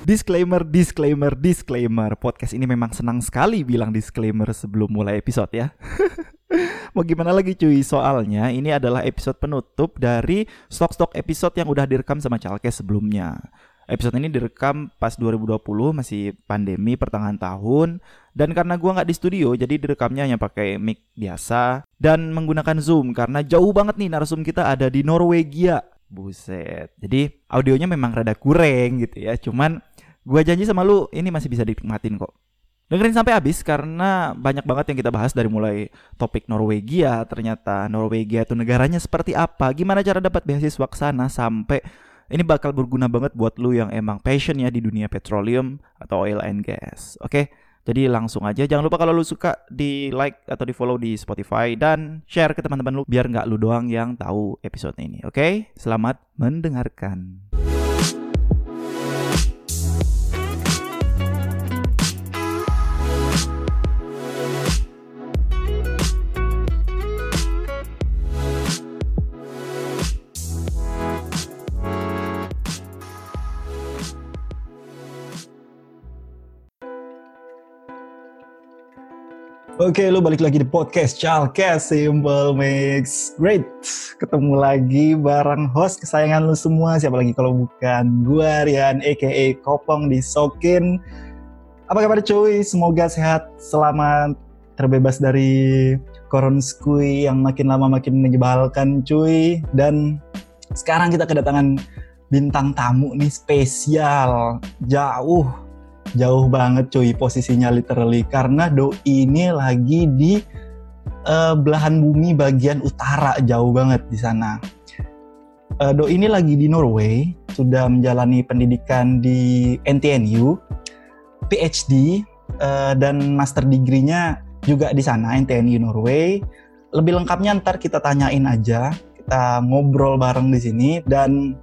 Disclaimer, disclaimer, disclaimer. Podcast ini memang senang sekali bilang disclaimer sebelum mulai episode ya. Mau gimana lagi cuy, soalnya ini adalah episode penutup dari stok-stok episode yang udah direkam sama Calkes sebelumnya. Episode ini direkam pas 2020 masih pandemi pertengahan tahun dan karena gua nggak di studio jadi direkamnya hanya pakai mic biasa dan menggunakan Zoom karena jauh banget nih narsum kita ada di Norwegia. Buset. Jadi audionya memang rada kurang gitu ya. Cuman gua janji sama lu ini masih bisa dinikmatin kok. Dengerin sampai habis karena banyak banget yang kita bahas dari mulai topik Norwegia, ternyata Norwegia itu negaranya seperti apa, gimana cara dapat beasiswa ke sana sampai ini bakal berguna banget buat lu yang emang passion ya di dunia petroleum atau oil and gas. Oke? Jadi langsung aja jangan lupa kalau lu suka di like atau di follow di Spotify dan share ke teman-teman lu biar nggak lu doang yang tahu episode ini. Oke? Selamat mendengarkan. Oke, lu balik lagi di podcast Chalkes Simple Mix. Great, ketemu lagi bareng host kesayangan lu semua. Siapa lagi kalau bukan gua Rian, aka Kopong di Sokin. Apa kabar cuy? Semoga sehat, selamat, terbebas dari koronskui yang makin lama makin menyebalkan cuy. Dan sekarang kita kedatangan bintang tamu nih spesial, jauh jauh banget cuy posisinya literally karena doi ini lagi di uh, belahan bumi bagian utara jauh banget di sana. Uh, doi ini lagi di Norway, sudah menjalani pendidikan di NTNU, PhD uh, dan master degree-nya juga di sana NTNU Norway. Lebih lengkapnya ntar kita tanyain aja, kita ngobrol bareng di sini dan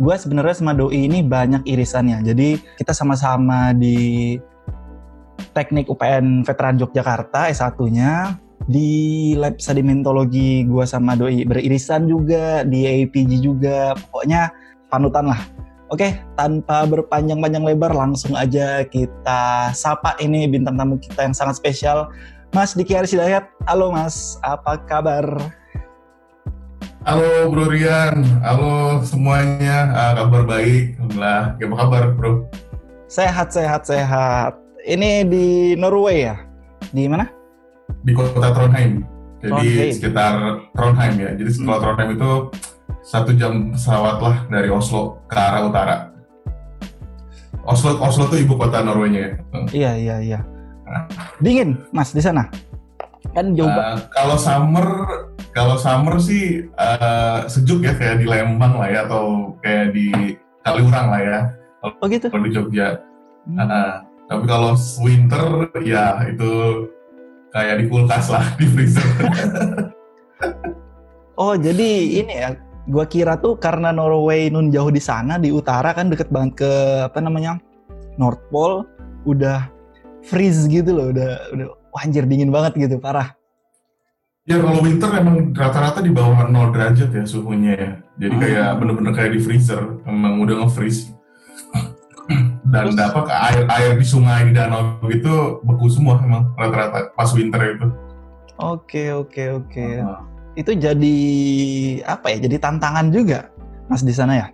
gue sebenarnya sama doi ini banyak irisannya. Jadi kita sama-sama di Teknik UPN Veteran Yogyakarta S1-nya di lab sedimentologi gue sama doi beririsan juga di APG juga. Pokoknya panutan lah. Oke tanpa berpanjang-panjang lebar langsung aja kita sapa ini bintang tamu kita yang sangat spesial Mas Diki Aris Hidayat halo Mas. Apa kabar Halo Bro Rian, halo semuanya, uh, kabar baik, alhamdulillah. Gimana kabar Bro? Sehat, sehat, sehat. Ini di Norway ya? Di mana? Di kota Trondheim. Jadi Trondheim. sekitar Trondheim ya. Jadi setelah hmm. Trondheim itu satu jam pesawat lah dari Oslo ke arah utara. Oslo, Oslo itu ibu kota Norwegia ya. Iya, iya, iya. Nah. Dingin, Mas, di sana? Kan jauh uh, Kalau summer kalau summer sih uh, sejuk ya kayak di Lembang lah ya atau kayak di Kaliurang lah ya. Oh gitu. Kalau di Jogja. Hmm. Uh, tapi kalau winter ya itu kayak di kulkas lah di freezer. oh jadi ini ya, gua kira tuh karena Norway nun jauh di sana di utara kan deket banget ke apa namanya North Pole, udah freeze gitu loh, udah udah wah, anjir dingin banget gitu parah. Ya kalau winter emang rata-rata di bawah 0 derajat ya suhunya ya. Jadi hmm. kayak bener-bener kayak di freezer, emang udah nge-freeze. Dan apa air air di sungai di danau itu beku semua emang rata-rata pas winter itu. Oke oke oke. Uh, itu jadi apa ya? Jadi tantangan juga mas di sana ya?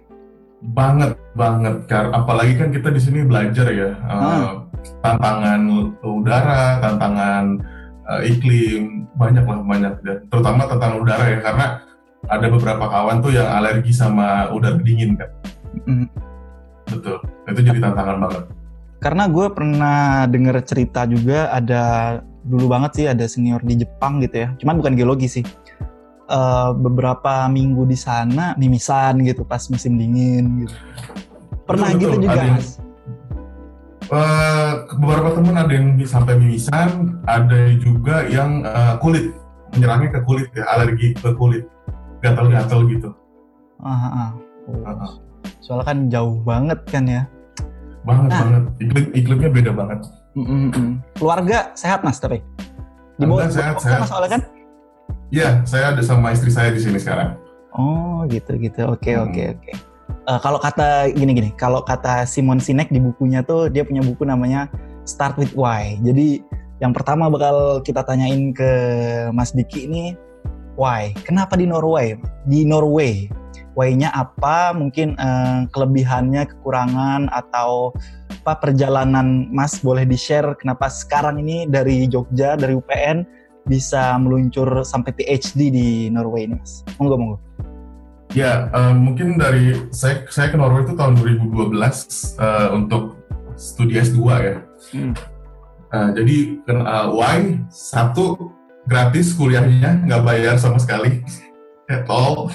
Banget banget. Apalagi kan kita di sini belajar ya. Uh, hmm. Tantangan udara, tantangan uh, iklim banyak lah banyak. Dan terutama tentang udara ya karena ada beberapa kawan tuh yang alergi sama udara dingin kan? Mm. betul. Itu jadi tantangan banget. Karena gue pernah denger cerita juga ada dulu banget sih ada senior di Jepang gitu ya. Cuman bukan geologi sih. Uh, beberapa minggu di sana mimisan gitu pas musim dingin gitu. Pernah betul, gitu betul. juga ada, Uh, beberapa teman ada yang sampai mimisan, ada juga yang uh, kulit menyerangnya ke kulit ya, alergi ke kulit, gatal-gatal gitu. Ah, ah. Uh, Soalnya kan jauh banget kan ya. Banget nah. banget, iklim iklimnya beda banget. Mm -mm. Keluarga sehat mas tapi? Di bawah sehat, sehat. Mas soalnya kan? Iya, saya ada sama istri saya di sini sekarang. Oh gitu gitu, oke okay, hmm. oke okay, oke. Okay. Uh, kalau kata gini-gini, kalau kata Simon Sinek di bukunya tuh dia punya buku namanya Start with Why. Jadi yang pertama bakal kita tanyain ke Mas Diki ini why? Kenapa di Norway? Di Norway, why-nya apa? Mungkin uh, kelebihannya, kekurangan atau apa perjalanan Mas boleh di-share kenapa sekarang ini dari Jogja, dari UPN bisa meluncur sampai PhD di Norway ini, Mas? Monggo, monggo. Ya, uh, mungkin dari saya saya ke Norway itu tahun 2012 uh, untuk studi S2 ya. Hmm. Uh, jadi uh, why satu gratis kuliahnya nggak bayar sama sekali at all.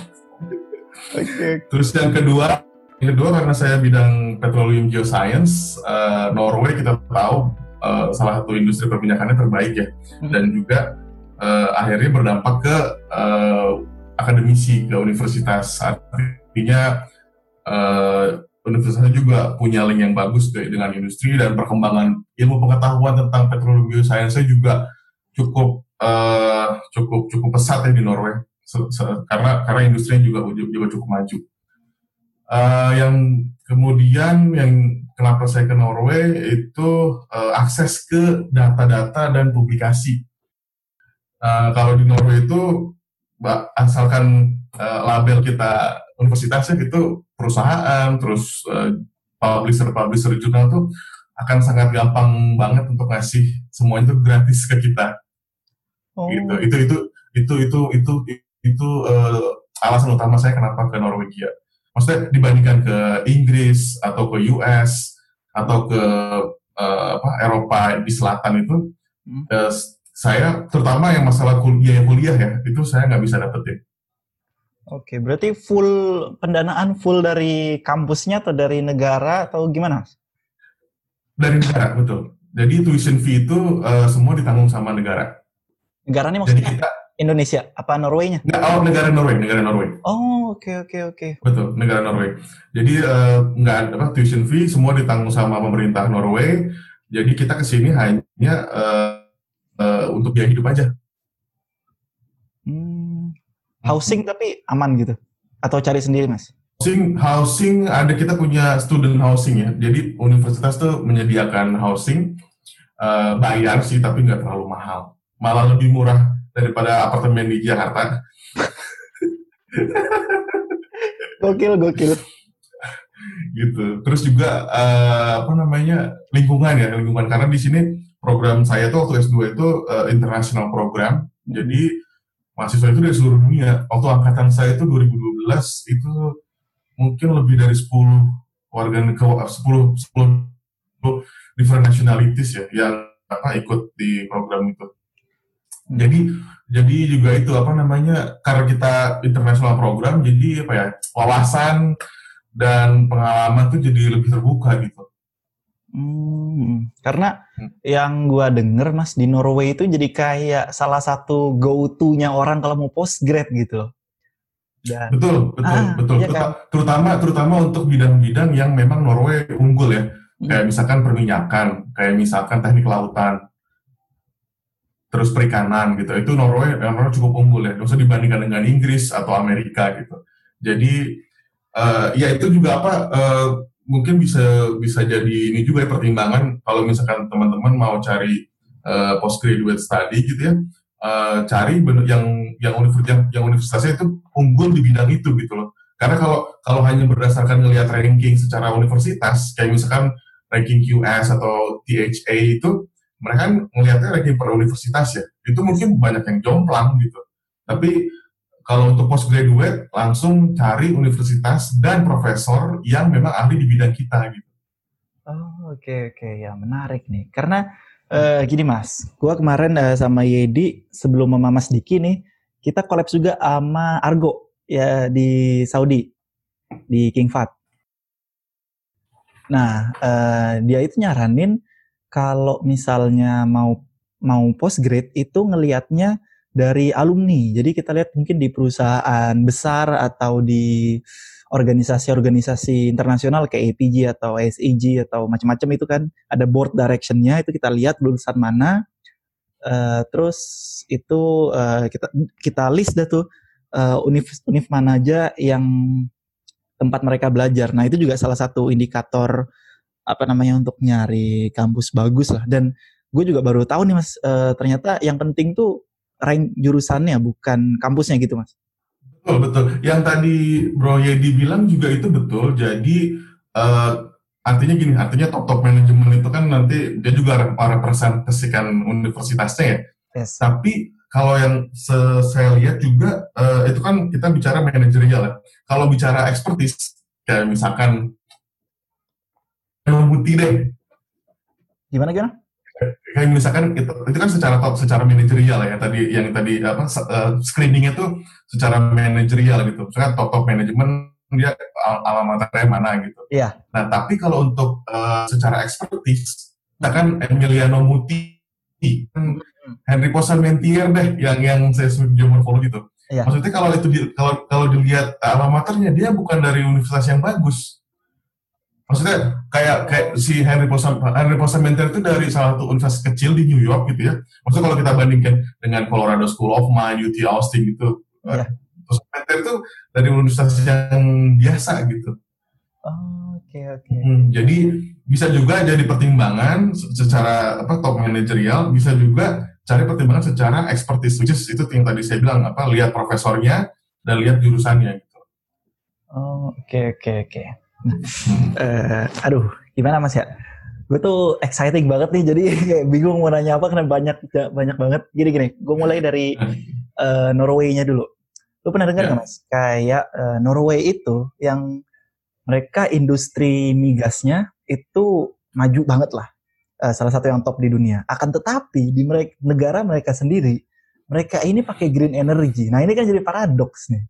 Okay. Terus yang kedua, yang kedua karena saya bidang petroleum geoscience, uh, Norway kita tahu uh, salah satu industri perminyakannya terbaik ya, hmm. dan juga uh, akhirnya berdampak ke uh, akademisi ke universitas. Artinya uh, universitasnya juga punya link yang bagus dengan industri dan perkembangan ilmu pengetahuan tentang petroleum geoscience juga cukup uh, cukup cukup pesat ya di Norway karena karena industrinya juga juga cukup maju. Uh, yang kemudian yang kenapa saya ke Norway itu uh, akses ke data-data dan publikasi. Uh, kalau di Norway itu asalkan uh, label kita universitasnya itu perusahaan terus uh, publisher publisher jurnal tuh akan sangat gampang banget untuk ngasih semuanya itu gratis ke kita oh. gitu itu itu itu itu itu itu uh, alasan utama saya kenapa ke Norwegia maksudnya dibandingkan ke Inggris atau ke US atau ke uh, apa Eropa di selatan itu hmm. uh, saya terutama yang masalah kuliah kuliah ya itu saya nggak bisa dapetin Oke, berarti full pendanaan full dari kampusnya atau dari negara atau gimana? Dari negara, betul. Jadi tuition fee itu uh, semua ditanggung sama negara. Negara ini maksudnya Jadi kita, Indonesia? Apa Norway-nya? Nggak, oh, negara Norway, negara Norway. Oh, oke okay, oke okay, oke. Okay. Betul, negara Norway. Jadi uh, nggak ada apa tuition fee semua ditanggung sama pemerintah Norway. Jadi kita ke sini hanya uh, untuk biaya hidup aja. housing tapi aman gitu? Atau cari sendiri mas? Housing housing ada kita punya student housing ya. Jadi universitas tuh menyediakan housing. Uh, bayar sih tapi nggak terlalu mahal. Malah lebih murah daripada apartemen di Jakarta. Gokil gokil. Gitu. Terus juga uh, apa namanya lingkungan ya lingkungan. Karena di sini program saya tuh waktu S2 itu uh, international program jadi mahasiswa itu dari seluruh dunia. Waktu angkatan saya itu 2012 itu mungkin lebih dari 10 warga negara 10 10 different nationalities ya yang apa ikut di program itu. Jadi jadi juga itu apa namanya karena kita international program jadi apa ya wawasan dan pengalaman tuh jadi lebih terbuka gitu. Hmm, karena hmm. yang gua denger mas di Norway itu jadi kayak salah satu go to-nya orang kalau mau postgrad gitu Dan, betul, betul, ah, betul. Iya kan? Terutama terutama untuk bidang-bidang yang memang Norway unggul ya. Hmm. Kayak misalkan perminyakan, kayak misalkan teknik lautan, terus perikanan gitu. Itu Norway yang Norway cukup unggul ya. Maksudnya dibandingkan dengan Inggris atau Amerika gitu. Jadi uh, ya itu juga apa uh, mungkin bisa bisa jadi ini juga ya pertimbangan kalau misalkan teman-teman mau cari uh, postgraduate study gitu ya uh, cari bener, yang yang universitas yang, universitasnya itu unggul di bidang itu gitu loh. Karena kalau kalau hanya berdasarkan ngelihat ranking secara universitas kayak misalkan ranking QS atau THA itu mereka kan ngelihatnya ranking per universitas ya. Itu mungkin banyak yang jomplang gitu. Tapi kalau untuk postgraduate langsung cari universitas dan profesor yang memang ahli di bidang kita gitu. Oh oke okay, oke okay. ya menarik nih karena uh, gini mas, gua kemarin uh, sama Yedi sebelum sama Mas Diki nih kita collab juga sama Argo ya di Saudi di King Fat. Nah uh, dia itu nyaranin kalau misalnya mau mau postgrad itu ngelihatnya dari alumni. Jadi kita lihat mungkin di perusahaan besar atau di organisasi-organisasi internasional kayak APG atau SEG atau macam-macam itu kan ada board directionnya itu kita lihat lulusan mana. Uh, terus itu uh, kita kita list dah tuh uh, univ univ mana aja yang tempat mereka belajar. Nah itu juga salah satu indikator apa namanya untuk nyari kampus bagus lah. Dan gue juga baru tahu nih mas, uh, ternyata yang penting tuh rank jurusannya bukan kampusnya gitu mas. Betul betul. Yang tadi Bro Yedi bilang juga itu betul. Jadi uh, artinya gini, artinya top top manajemen itu kan nanti dia juga merepresentasikan universitasnya ya. Yes. Tapi kalau yang saya lihat juga uh, itu kan kita bicara manajerial ya. Kalau bicara ekspertis kayak misalkan putih deh. Gimana gimana? Kayak misalkan itu, itu kan secara top, secara manajerial ya tadi yang tadi apa uh, screeningnya tuh secara manajerial gitu. Misalkan top top manajemen dia al alamaternya mana gitu. Iya. Nah tapi kalau untuk uh, secara ekspertis, kita kan Emiliano Muti kan Henry Posan Mentier deh yang yang saya sebut geomorfologi itu. Iya. Maksudnya kalau itu di, kalau kalau dilihat alamaternya dia bukan dari universitas yang bagus. Maksudnya kayak kayak si Henry Posan Henry Posan Mentier itu dari salah satu universitas kecil di New York gitu ya. Maksudnya kalau kita bandingkan dengan Colorado School of Mine, UT Austin gitu. Posan Mentier itu dari universitas yang biasa gitu. Oh, oke okay, oke. Okay. Hmm, jadi bisa juga jadi pertimbangan secara apa top manajerial, bisa juga cari pertimbangan secara expertise which is itu yang tadi saya bilang apa lihat profesornya dan lihat jurusannya gitu. Oh oke okay, oke okay, oke. Okay. Uh, aduh gimana mas ya? Gue tuh exciting banget nih jadi kayak bingung mau nanya apa karena banyak banyak banget. Gini gini, gue mulai dari uh, Norway-nya dulu. Lu pernah dengar nggak yeah. mas? Kayak uh, Norway itu yang mereka industri migasnya itu maju banget lah uh, salah satu yang top di dunia. Akan tetapi di mereka, negara mereka sendiri, mereka ini pakai green energy. Nah ini kan jadi paradoks nih.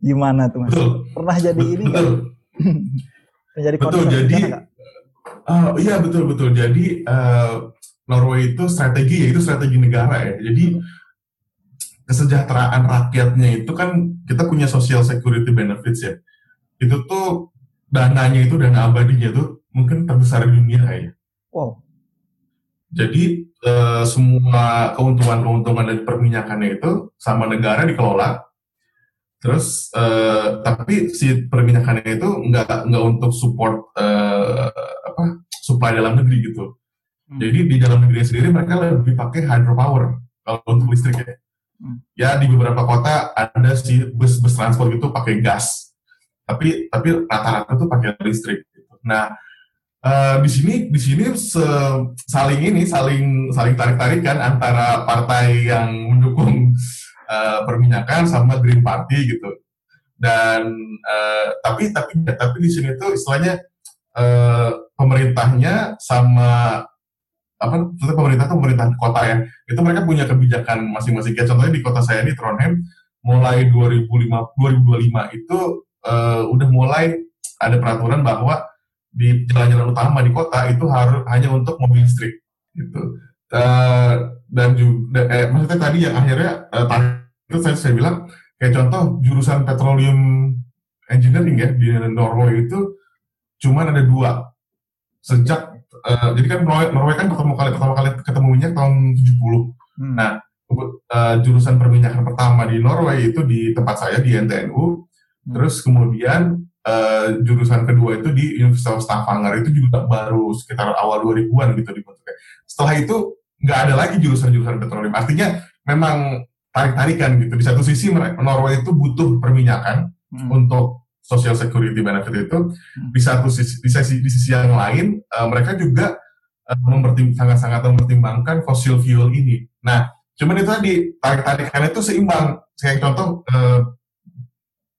Gimana tuh mas? Pernah jadi ini. jadi betul. Jadi uh, iya betul betul. Jadi uh, Norway itu strategi ya itu strategi negara ya. Jadi kesejahteraan rakyatnya itu kan kita punya social security benefits ya. Itu tuh dananya itu dana abadinya itu mungkin terbesar di dunia ya. Wow. Jadi uh, semua keuntungan-keuntungan dari perminyakannya itu sama negara dikelola. Terus uh, tapi si perminyakannya itu nggak nggak untuk support uh, apa supply dalam negeri gitu. Hmm. Jadi di dalam negeri sendiri mereka lebih pakai hydropower kalau untuk listrik ya. Hmm. Ya di beberapa kota ada si bus-bus transport itu pakai gas. Tapi tapi rata-rata tuh pakai listrik. Gitu. Nah uh, di sini di sini se, saling ini saling saling tarik tarikan antara partai yang mendukung uh, perminyakan sama Green Party gitu. Dan uh, tapi tapi tapi di sini tuh istilahnya uh, pemerintahnya sama apa pemerintah tuh pemerintah kota ya. Itu mereka punya kebijakan masing-masing. Kayak contohnya di kota saya di Trondheim mulai 2005 2025 itu uh, udah mulai ada peraturan bahwa di jalan-jalan utama di kota itu harus hanya untuk mobil listrik gitu. Uh, dan juga eh, maksudnya tadi yang akhirnya uh, itu saya, saya bilang kayak contoh jurusan petroleum engineering ya di Norway itu cuma ada dua sejak uh, jadi kan Norway, Norway kan pertama kali pertama kali ketemu minyak tahun 70 hmm. nah uh, jurusan perminyakan pertama di Norway itu di tempat saya di NTNU hmm. terus kemudian uh, jurusan kedua itu di Universitas Stavanger itu juga baru sekitar awal 2000-an gitu dibentuknya. Setelah itu nggak ada lagi jurusan-jurusan petroleum. Artinya memang tarik-tarikan gitu. Di satu sisi Norway itu butuh perminyakan hmm. untuk social security benefit itu. Hmm. Di satu sisi di sisi, di sisi yang lain uh, mereka juga uh, mempertim sangat-sangat mempertimbangkan fossil fuel ini. Nah, cuman itu tadi tarik-tarikan itu seimbang. Saya contoh uh,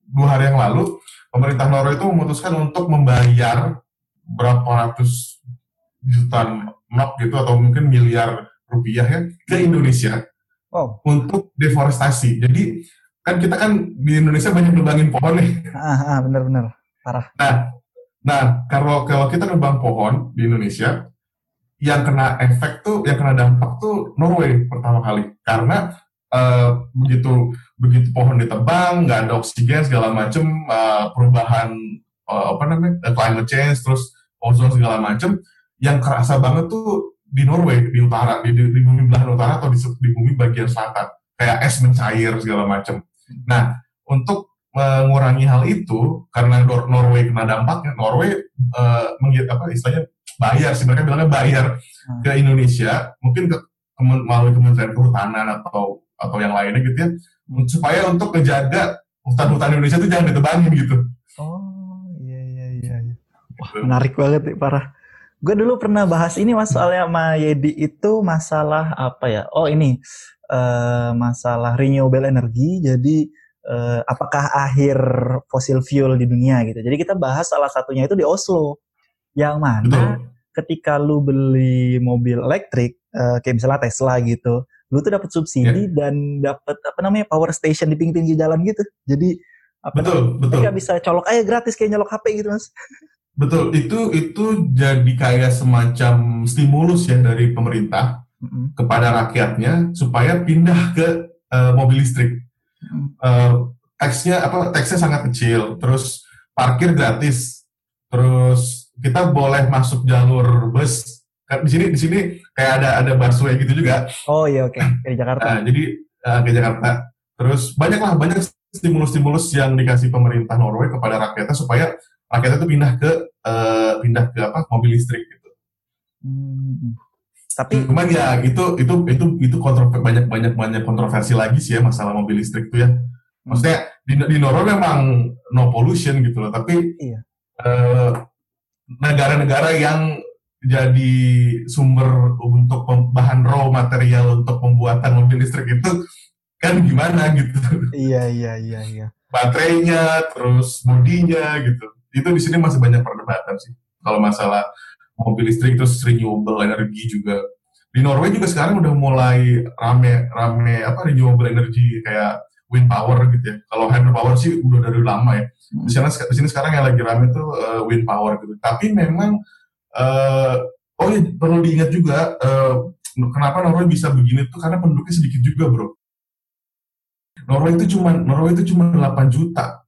dua hari yang lalu pemerintah Norway itu memutuskan untuk membayar berapa ratus juta NOK gitu atau mungkin miliar rupiah ya ke Indonesia oh. untuk deforestasi. Jadi kan kita kan di Indonesia banyak nebangin pohon nih. Ah, ah benar-benar parah. Nah, nah kalau kalau kita nebang pohon di Indonesia, yang kena efek tuh, yang kena dampak tuh Norway pertama kali karena uh, begitu begitu pohon ditebang nggak ada oksigen segala macam uh, perubahan uh, apa namanya climate change terus ozon segala macam yang kerasa banget tuh di Norway di utara di, di, di bumi belahan utara atau di, di bumi bagian selatan kayak es mencair segala macam nah untuk mengurangi hal itu karena Nor- Norway kena dampaknya Norway eh, mengi- apa istilahnya bayar sih mereka bilangnya bayar Hmm. ke Indonesia mungkin ke kemen- melalui Kementerian Kehutanan atau atau yang lainnya gitu ya Hmm. supaya untuk menjaga hutan-hutan Indonesia itu jangan ditebangin gitu. Oh, iya iya iya. iya. Gitu. Menarik banget nih, parah. Gue dulu pernah bahas ini mas soalnya sama Yedi itu masalah apa ya? Oh ini eh, masalah renewable energy. Jadi eh, apakah akhir fossil fuel di dunia gitu? Jadi kita bahas salah satunya itu di Oslo, yang mana Betul. ketika lu beli mobil elektrik eh, kayak misalnya Tesla gitu, lu tuh dapat subsidi dan dapat apa namanya power station di pinggir-pinggir jalan gitu. Jadi apa Betul, betul. mereka bisa colok aja gratis kayak nyolok HP gitu mas. Betul, itu itu jadi kayak semacam stimulus ya dari pemerintah Mm-mm. kepada rakyatnya supaya pindah ke eh, mobil listrik. Mm. Eh, taksnya apa? Taksnya sangat kecil, terus parkir gratis, terus kita boleh masuk jalur bus. Kan di sini di sini kayak ada ada busway gitu juga. Oh iya oke Kayak di Jakarta. Nah, jadi eh, ke Jakarta. Terus banyaklah banyak stimulus-stimulus yang dikasih pemerintah Norway kepada rakyatnya supaya rakyatnya itu pindah ke eh, pindah ke apa mobil listrik gitu. Hmm. Tapi Cuman ya itu itu itu itu kontrover, banyak banyak banyak kontroversi lagi sih ya masalah mobil listrik itu ya. Maksudnya di, di Norway memang no pollution gitu loh, tapi Iya. eh, negara-negara yang jadi sumber untuk bahan raw material untuk pembuatan mobil listrik itu kan gimana gitu iya iya iya iya. baterainya terus bodinya gitu itu di sini masih banyak perdebatan sih. Kalau masalah mobil listrik terus renewable energy juga. Di Norway juga sekarang udah mulai rame rame apa renewable energy kayak wind power gitu ya. Kalau hydropower sih udah dari lama ya. Di sini di sini sekarang yang lagi rame tuh eh, wind power gitu. Tapi memang eh, oh ya perlu diingat juga eh, kenapa Norway bisa begini tuh? Karena penduduknya sedikit juga bro. Norway itu cuma Norway itu cuma 8 juta.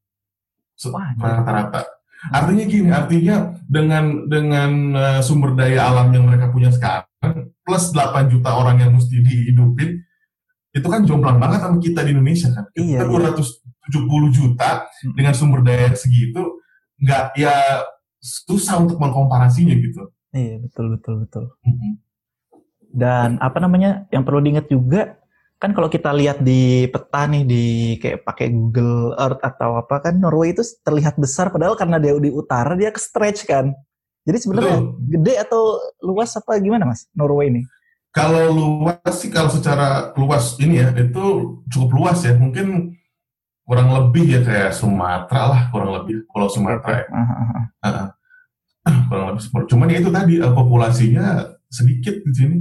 Rata-rata artinya gini artinya dengan dengan eh, sumber daya alam yang mereka punya sekarang plus 8 juta orang yang mesti dihidupin itu kan jomplang banget sama kita di Indonesia kan Iya, kita iya. 270 juta Hmm. dengan sumber daya segitu nggak ya susah untuk mengkomparasinya gitu Iya betul betul betul. Mhm. Dan apa namanya yang perlu diingat juga kan kalau kita lihat di peta nih di kayak pakai Google Earth atau apa kan Norway itu terlihat besar padahal karena dia di utara dia ke stretch kan. Jadi sebenarnya Betul. gede atau luas apa gimana mas Norway ini? Kalau luas sih, kalau secara luas ini ya, itu cukup luas ya. Mungkin kurang lebih ya kayak Sumatera lah, kurang lebih Pulau Sumatera ya. Kurang lebih. Cuman ya itu tadi eh, populasinya sedikit di sini.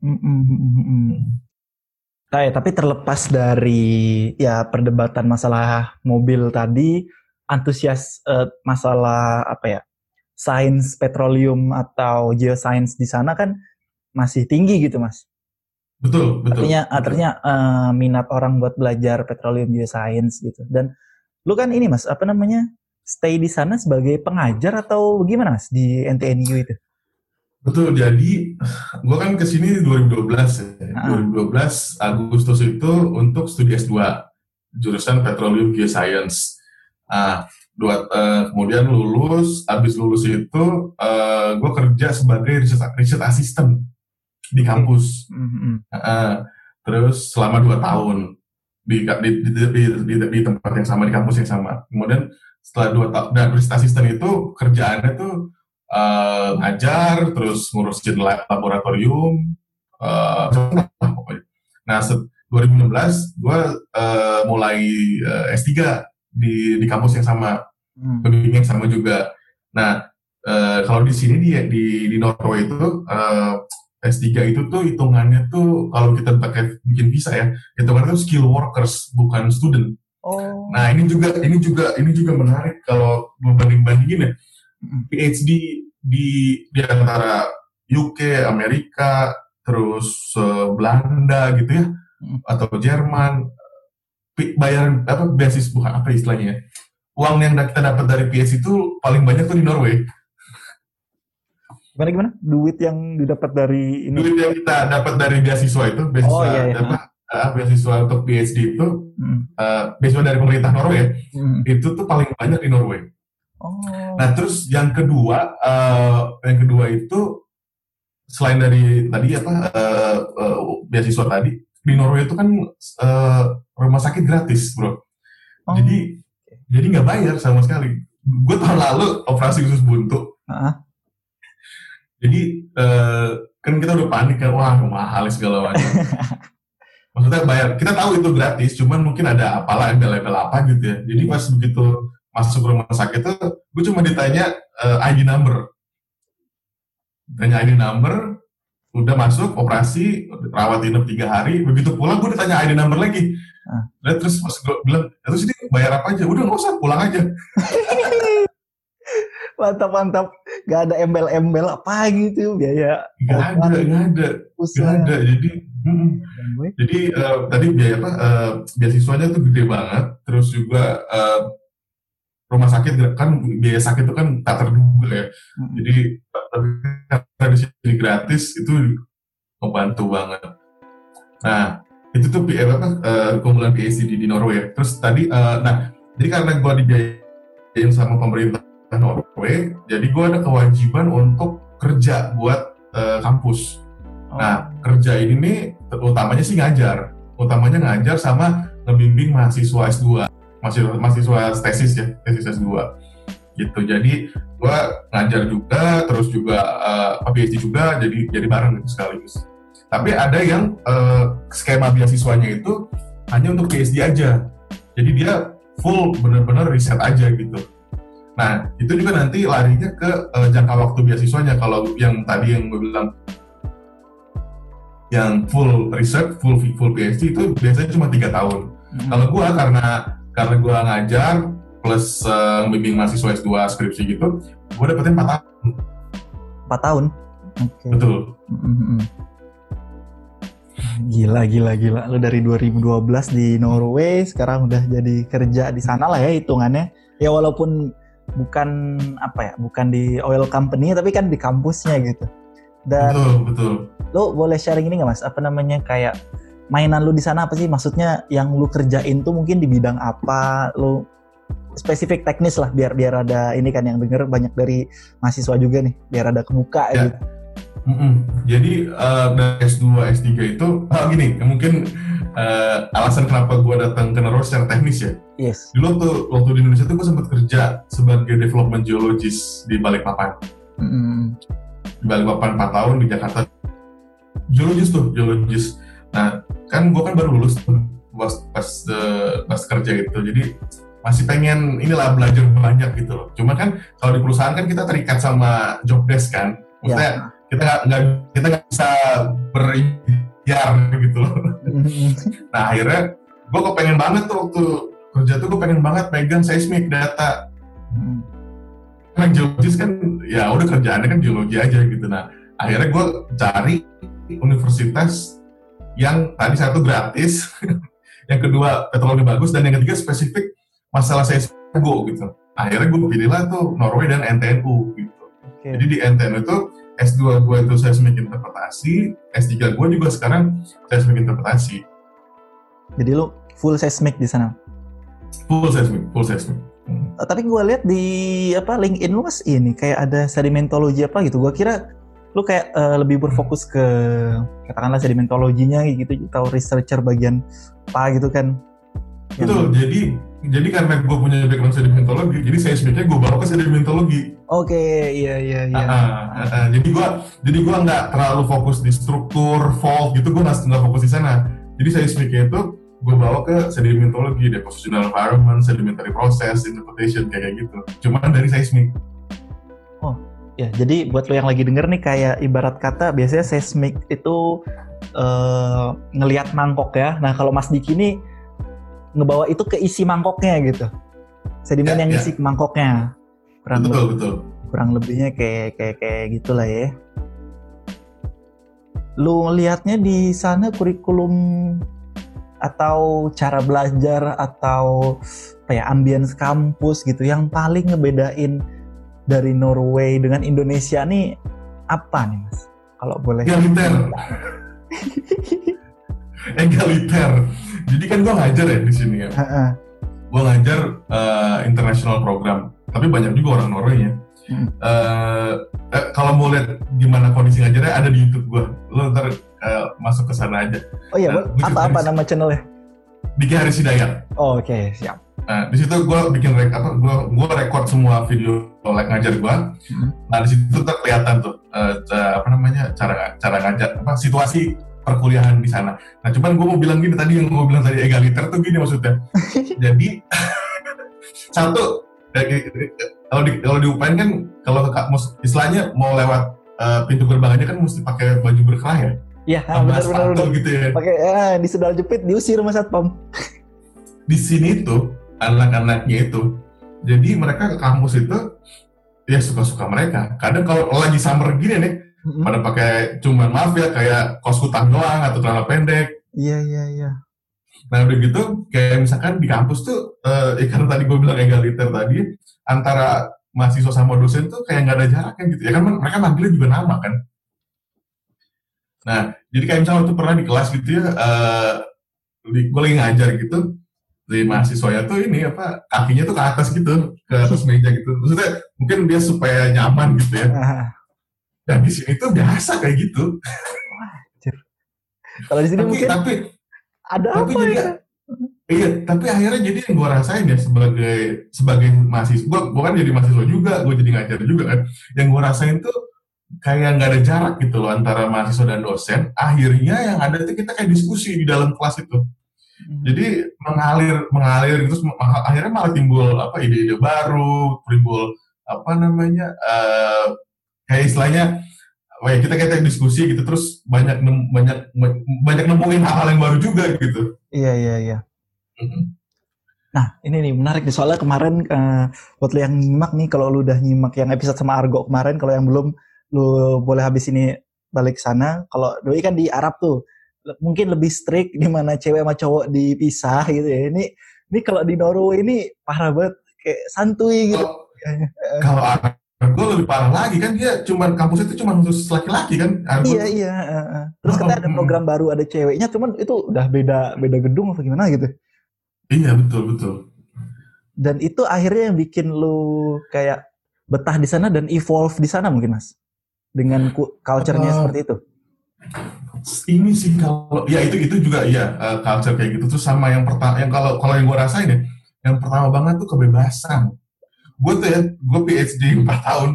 Mm, mm, Nah, ya, tapi terlepas dari ya perdebatan masalah mobil tadi, antusias eh, masalah apa ya, sains petroleum atau geoscience di sana kan masih tinggi gitu mas. Betul, betul. Artinya, betul. artinya eh, minat orang buat belajar petroleum geoscience gitu. Dan lu kan ini mas, apa namanya, stay di sana sebagai pengajar atau gimana mas di NTNU itu? Betul, jadi gue kan ke sini 2012 ya. Ah. 2012 Agustus itu untuk studi S2 jurusan Petroleum Geoscience. Ah, dua, eh, kemudian lulus, habis lulus itu gue kerja sebagai research, research assistant di kampus. Mm, mm, mm. Ah, terus selama dua tahun di, di, di, di, di, di tempat yang sama di kampus yang sama. Kemudian setelah dua tahun, dan research assistant itu kerjaannya tuh eh, ngajar, terus ngurusin lab- laboratorium, lah pokoknya. Nah, set- 2016 gue mulai eh, S3 di di kampus yang sama, Hmm. pembimbing yang sama juga. Nah, eh, kalau di sini di di, di Norway itu eh, S3 itu tuh hitungannya tuh kalau kita pakai bikin visa ya, hitungannya tuh skill workers bukan student. Oh. Nah, ini juga ini juga ini juga menarik kalau membanding-bandingin ya. PhD di di antara UK, Amerika, terus eh, Belanda gitu ya, atau Jerman, bayaran apa beasiswa bukan apa istilahnya ya. Uang yang kita dapat dari PhD itu paling banyak tuh di Norway. Gimana gimana? Duit yang didapat dari ini? Duit yang kita dapat dari beasiswa itu, beasiswa Oh, iya, iya. apa, ah, beasiswa untuk PhD itu Mm. uh, beasiswa dari pemerintah Norway Hmm. itu tuh paling banyak di Norway. Oh. Nah terus yang kedua, uh, yang kedua itu selain dari tadi apa uh, uh, beasiswa tadi di Norway itu kan uh, rumah sakit gratis, bro. Oh. Jadi jadi nggak bayar sama sekali. Gue tahun lalu operasi khusus buntu. Ah. Jadi uh, kan kita udah panik kan, wah mahal segala macam. Maksudnya bayar, kita tahu itu gratis, cuman mungkin ada apalah embel-embel apa gitu ya. Jadi pas begitu masuk rumah sakit tuh, gue cuma ditanya uh, ID number. Tanya ID number, udah masuk operasi, rawat inap tiga hari, begitu pulang gue ditanya ID number lagi. Ah. Dan terus pas gue bilang, "Ya, terus ini bayar apa aja? Udah nggak usah, pulang aja. mantap mantap. Gak ada embel-embel apa gitu biaya. Nggak ada, nggak ada, Usaha. ada. Jadi, mm, jadi eh, tadi biaya apa? eh, beasiswanya tuh gede banget. Terus juga eh, rumah sakit kan biaya sakit itu kan tak terduga ya. Hmm. Jadi tapi karena di sini gratis itu membantu banget. Nah itu tuh eh, apa eh, keunggulan PhD di, Norway. Terus tadi, eh, nah jadi karena gue dibiayain sama pemerintah Norway, jadi gue ada kewajiban untuk kerja buat eh, kampus. Oh. Nah kerja ini nih utamanya sih ngajar, utamanya ngajar sama ngebimbing mahasiswa S2, mahasiswa, mahasiswa tesis ya, tesis S2 gitu. Jadi gue ngajar juga, terus juga uh, PhD juga, jadi jadi bareng gitu sekaligus. Tapi ada yang eh, skema beasiswanya itu hanya untuk PhD aja, jadi dia full bener-bener riset aja gitu. Nah itu juga nanti larinya ke eh, jangka waktu beasiswanya. Kalau yang tadi yang gue bilang yang full research, full full PhD itu biasanya cuma tiga tahun. Hmm. Kalau gua karena karena gua ngajar plus eh, bimbing mahasiswa S2 skripsi gitu, gua dapetin 4 tahun. Empat tahun. Oke. Betul. Mm-mm. Gila, gila, gila. Lu dari 2012 di Norway, sekarang udah jadi kerja di sana lah ya hitungannya. Ya walaupun bukan apa ya, bukan di oil company, tapi kan di kampusnya gitu. Dan Betul, betul. lu boleh sharing ini nggak mas? Apa namanya kayak mainan lu di sana apa sih? Maksudnya yang lu kerjain tuh mungkin di bidang apa? Lu spesifik teknis lah biar biar ada ini kan yang denger banyak dari mahasiswa juga nih biar ada kebuka Ya. gitu. Mm-mm. Jadi eh, dari S2, S3 itu, oh gini, mungkin eh, alasan kenapa gua datang ke Norway secara teknis ya. Yes. Dulu waktu, waktu di Indonesia tuh gua sempat kerja sebagai development geologist di Balikpapan. Mm-mm. di Balikpapan 4 tahun di Jakarta geologis tuh geologis nah kan gue kan baru lulus tuh pas pas, eh, pas kerja gitu. Jadi masih pengen inilah belajar banyak gitu loh. Cuma kan kalau di perusahaan kan kita terikat sama job desk kan. Maksudnya Ya. kita nggak kita nggak bisa berikhtiar gitu loh. Nah akhirnya gue kepengen banget tuh waktu kerja tuh gue pengen banget pegang seismic data. Mm-mm. kan geologis kan ya udah kerjaannya kan geologi aja gitu. Nah akhirnya gue cari universitas yang tadi satu gratis yang kedua teknologi bagus dan yang ketiga spesifik masalah seismigo gitu akhirnya gue pilihlah tuh Norway dan NTNU gitu Oke. jadi di NTNU itu S2 gue itu seismik interpretasi S3 gue juga sekarang seismik interpretasi Jadi lu full seismic di sana. full seismik full seismik Hmm. Tapi gue lihat di apa LinkedIn lu mas ini kayak ada sedimentologi apa gitu. Gue kira lu kayak eh, lebih berfokus ke katakanlah sedimentologinya gitu atau researcher bagian apa gitu kan. Yang- betul jadi jadi karena gue punya background sedimentologi jadi seismiknya gue bawa ke sedimentologi Oke, iya iya iya. Ah, ah, ah, ah. jadi gua jadi gua nggak terlalu fokus di struktur fault gitu gua nggak nggak fokus di sana jadi seismiknya itu gue bawa ke sedimentologi depositional environment sedimentary process interpretation kayak gitu cuman dari seismik Ya, jadi buat lo yang lagi denger nih kayak ibarat kata biasanya seismik itu eh, ngelihat mangkok ya. Nah, kalau Mas Diki nih ngebawa itu ke isi mangkoknya gitu. Sedimen Ya, yang ya. isi mangkoknya. Kurang betul lebih, betul kurang lebihnya kayak kayak kayak gitulah ya. Lu ngelihatnya di sana kurikulum atau cara belajar atau kayak ambience kampus gitu yang paling ngebedain dari Norway dengan Indonesia nih apa nih mas? Kalau boleh. egaliter egaliter Jadi kan gue ngajar ya di sini ya. Gue ngajar uh, international program, tapi banyak juga orang Norway ya. Hmm. Uh, eh, kalau mau lihat gimana kondisi ngajarnya ada di YouTube gue. Lo ntar uh, masuk ke sana aja. Oh iya, nah, apa apa nama channelnya? Diki Haris Hidayat. Oh, Oke, okay. siap. Nah, di situ gue bikin rek apa gue gue record semua video like ngajar gue. Hmm. Nah, di situ tuh kelihatan tuh uh, apa namanya cara cara ngajar apa situasi perkuliahan di sana. Nah, cuman gue mau bilang gini tadi yang gue bilang tadi egaliter tuh gini maksudnya. Jadi satu kalau di kalau diupain kan kalau istilahnya mau lewat uh, pintu gerbang aja kan mesti pakai baju berkerah ya. Iya, benar-benar gitu ya. Pakai ah, di sendal jepit diusir sama satpam. di sini tuh anak-anaknya itu. Jadi mereka ke kampus itu ya suka-suka mereka. Kadang kalau lagi summer gini nih mm-hmm. pada pakai cuman maaf ya kayak kos kutang doang atau celana pendek. Iya iya iya. Nah udah gitu kayak misalkan di kampus tuh uh, ya karena tadi gue bilang egaliter tadi antara mahasiswa sama dosen tuh kayak nggak ada jaraknya gitu. Ya kan mereka manggilnya juga nama kan. Nah jadi kayak misalnya waktu pernah di kelas gitu ya uh, gue lagi ngajar gitu si mahasiswanya tuh ini apa kakinya tuh ke atas gitu ke atas meja gitu. Maksudnya mungkin dia supaya nyaman gitu ya. Dan di sini tuh biasa kayak gitu. Kalau di sini tapi, mungkin tapi ada tapi apa ya? Iya tapi akhirnya jadi yang gue rasain ya sebagai sebagai mahasiswa gue, gue kan jadi mahasiswa juga gue jadi ngajar juga kan. Yang gue rasain tuh kayak nggak ada jarak gitu loh antara mahasiswa dan dosen. Akhirnya yang ada itu kita kayak diskusi di dalam kelas itu Hmm. Jadi mengalir mengalir terus akhirnya malah timbul apa ide-ide baru, timbul apa namanya uh, kayak istilahnya oh ya kita kita diskusi gitu terus banyak nem, banyak banyak nemuin hal-hal yang baru juga gitu. Iya iya iya. Mm-hmm. Nah ini nih menarik nih soalnya kemarin uh, buat lo yang nyimak nih kalau lu udah nyimak yang episode sama Argo kemarin kalau yang belum lu boleh habis ini balik sana. Kalau doi kan di Arab tuh mungkin lebih strict di mana cewek sama cowok dipisah gitu ya. Ini ini kalau di Norway ini parah banget kayak santuy gitu. Kalau gue lebih parah lagi kan dia cuman kampus itu cuma khusus laki-laki kan. Argo. Iya iya. Terus katanya ada program hmm. baru ada ceweknya, cuman itu udah beda beda gedung atau gimana gitu. Iya betul betul. Dan itu akhirnya yang bikin lu kayak betah di sana dan evolve di sana mungkin mas dengan culture-nya uh, seperti itu ini sih kalau ya itu itu juga ya uh, culture kayak gitu. Tuh sama yang pertama yang kalau kalau yang gue rasain ya yang pertama banget tuh kebebasan. Gue tuh ya gue PhD 4 tahun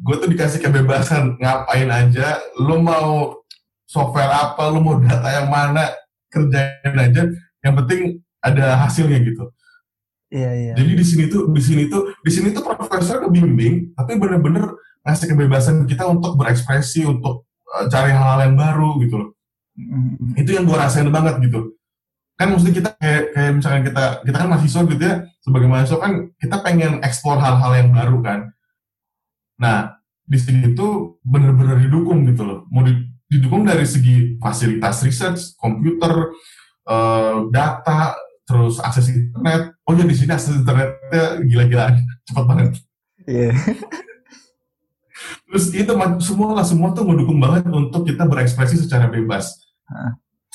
gue tuh dikasih kebebasan ngapain aja lu mau software apa lu mau data yang mana kerjain aja. Yang penting ada hasilnya gitu. Iya iya. Jadi di sini tuh di sini tuh di sini tuh profesor kebimbing tapi bener-bener ngasih kebebasan kita untuk berekspresi untuk cari hal-hal yang baru gitu loh. Mm-hmm. Itu yang gue rasain banget gitu. Kan mesti kita kayak, kayak misalkan kita kita kan mahasiswa gitu ya, sebagai mahasiswa kan kita pengen eksplor hal-hal yang baru kan. Nah, di sini itu bener-bener didukung gitu loh. Mau didukung dari segi fasilitas research, komputer, uh, data, terus akses internet. Oh ya di sini akses internetnya gila-gilaan, cepat banget. Iya. Yeah. Terus itu semua lah semua tuh mendukung banget untuk kita berekspresi secara bebas.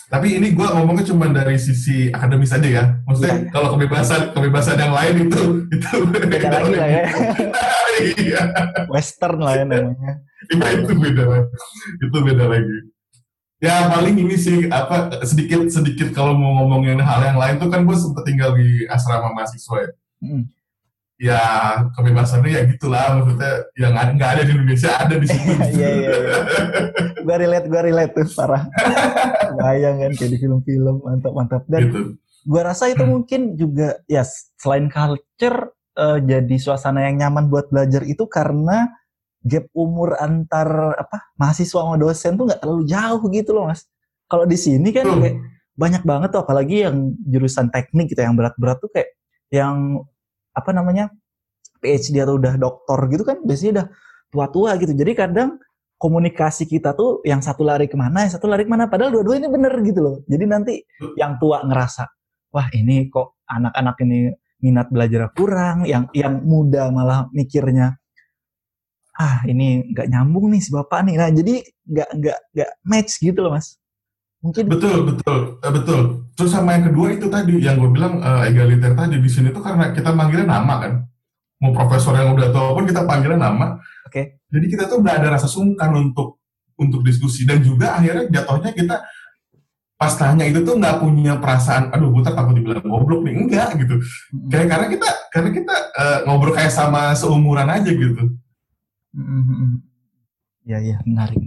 Tapi ini gue ngomongnya cuma dari sisi akademis aja ya. Maksudnya ya. kalau kebebasan kebebasan yang lain itu itu beda lagi lah ya. iya. Western lah ya namanya. Iya itu beda lagi. Itu beda lagi. Ya paling ini sih apa sedikit sedikit kalau mau ngomongin hal yang lain tuh kan gue sempet tinggal di asrama mahasiswa ya. Hmm ya kebebasannya ya gitulah maksudnya yang nggak ada di Indonesia ada di sini. Iya iya. Gue relate gue relate tuh parah. Bayang kan kayak di film-film mantap mantap dan gitu. gue rasa itu mungkin juga ya selain culture uh, jadi suasana yang nyaman buat belajar itu karena gap umur antar apa mahasiswa sama dosen tuh nggak terlalu jauh gitu loh mas. Kalau di sini kan kayak banyak banget tuh apalagi yang jurusan teknik gitu yang berat-berat tuh kayak yang apa namanya PhD atau udah doktor gitu kan biasanya udah tua-tua gitu. Jadi kadang komunikasi kita tuh yang satu lari ke mana, yang satu lari ke mana. Padahal dua-dua ini bener gitu loh. Jadi nanti yang tua ngerasa, wah ini kok anak-anak ini minat belajar kurang, yang yang muda malah mikirnya, ah ini nggak nyambung nih si bapak nih. Nah jadi nggak nggak nggak match gitu loh mas. Mungkin betul betul uh, betul. Terus sama yang kedua itu tadi yang gue bilang uh, egaliter tadi di sini tuh karena kita manggilnya nama kan. Mau profesor yang udah tua pun kita panggilnya nama. Oke. Okay. Jadi kita tuh nggak ada rasa sungkan untuk untuk diskusi dan juga akhirnya jatuhnya kita pas tanya itu tuh nggak punya perasaan aduh gue takut dibilang goblok nih enggak gitu hmm. kayak karena kita karena kita uh, ngobrol kayak sama seumuran aja gitu hmm. ya ya menarik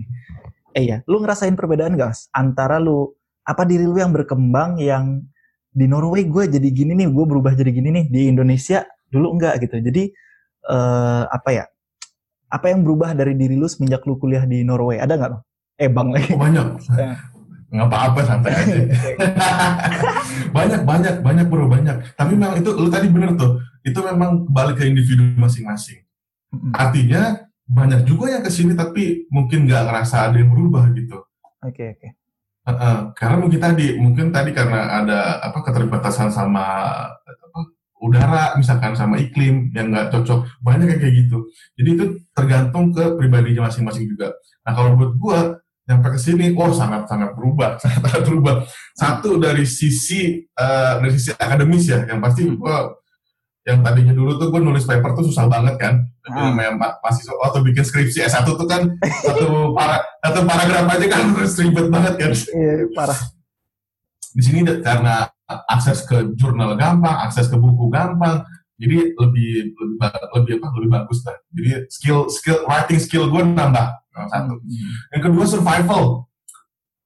eh ya lu ngerasain perbedaan gak antara lu apa diri lu yang berkembang yang di Norway gue jadi gini nih gue berubah jadi gini nih di Indonesia dulu enggak gitu. Jadi uh, apa ya apa yang berubah dari diri lu semenjak lu kuliah di Norway? Ada nggak eh bang lagi. Oh, banyak. Ya. Nggak apa-apa santai aja. Banyak banyak banyak bro banyak. Tapi memang itu lu tadi bener tuh. Itu memang balik ke individu masing-masing. Artinya banyak juga yang ke sini tapi mungkin nggak ngerasa ada yang berubah gitu. Oke okay, oke. Okay. uh, uh, karena mungkin tadi mungkin tadi karena ada apa keterbatasan sama apa, udara misalkan sama iklim yang nggak cocok. Banyak yang kayak gitu. Jadi itu tergantung ke pribadinya masing-masing juga. Nah kalau buat gua nyampe ke sini, oh sangat sangat berubah, sangat sangat berubah. Satu dari sisi uh, dari sisi akademis ya, yang pasti gue yang tadinya dulu tuh gue nulis paper tuh susah banget kan. Hmm. Namanya mahasiswa waktu bikin skripsi S1 tuh kan satu para satu paragraf aja kan harus ribet banget kan. Iya, parah. Di sini karena akses ke jurnal gampang, akses ke buku gampang, jadi lebih lebih lebih apa lebih bagus lah. Jadi skill skill writing skill gue nambah satu. Hmm. Yang kedua survival.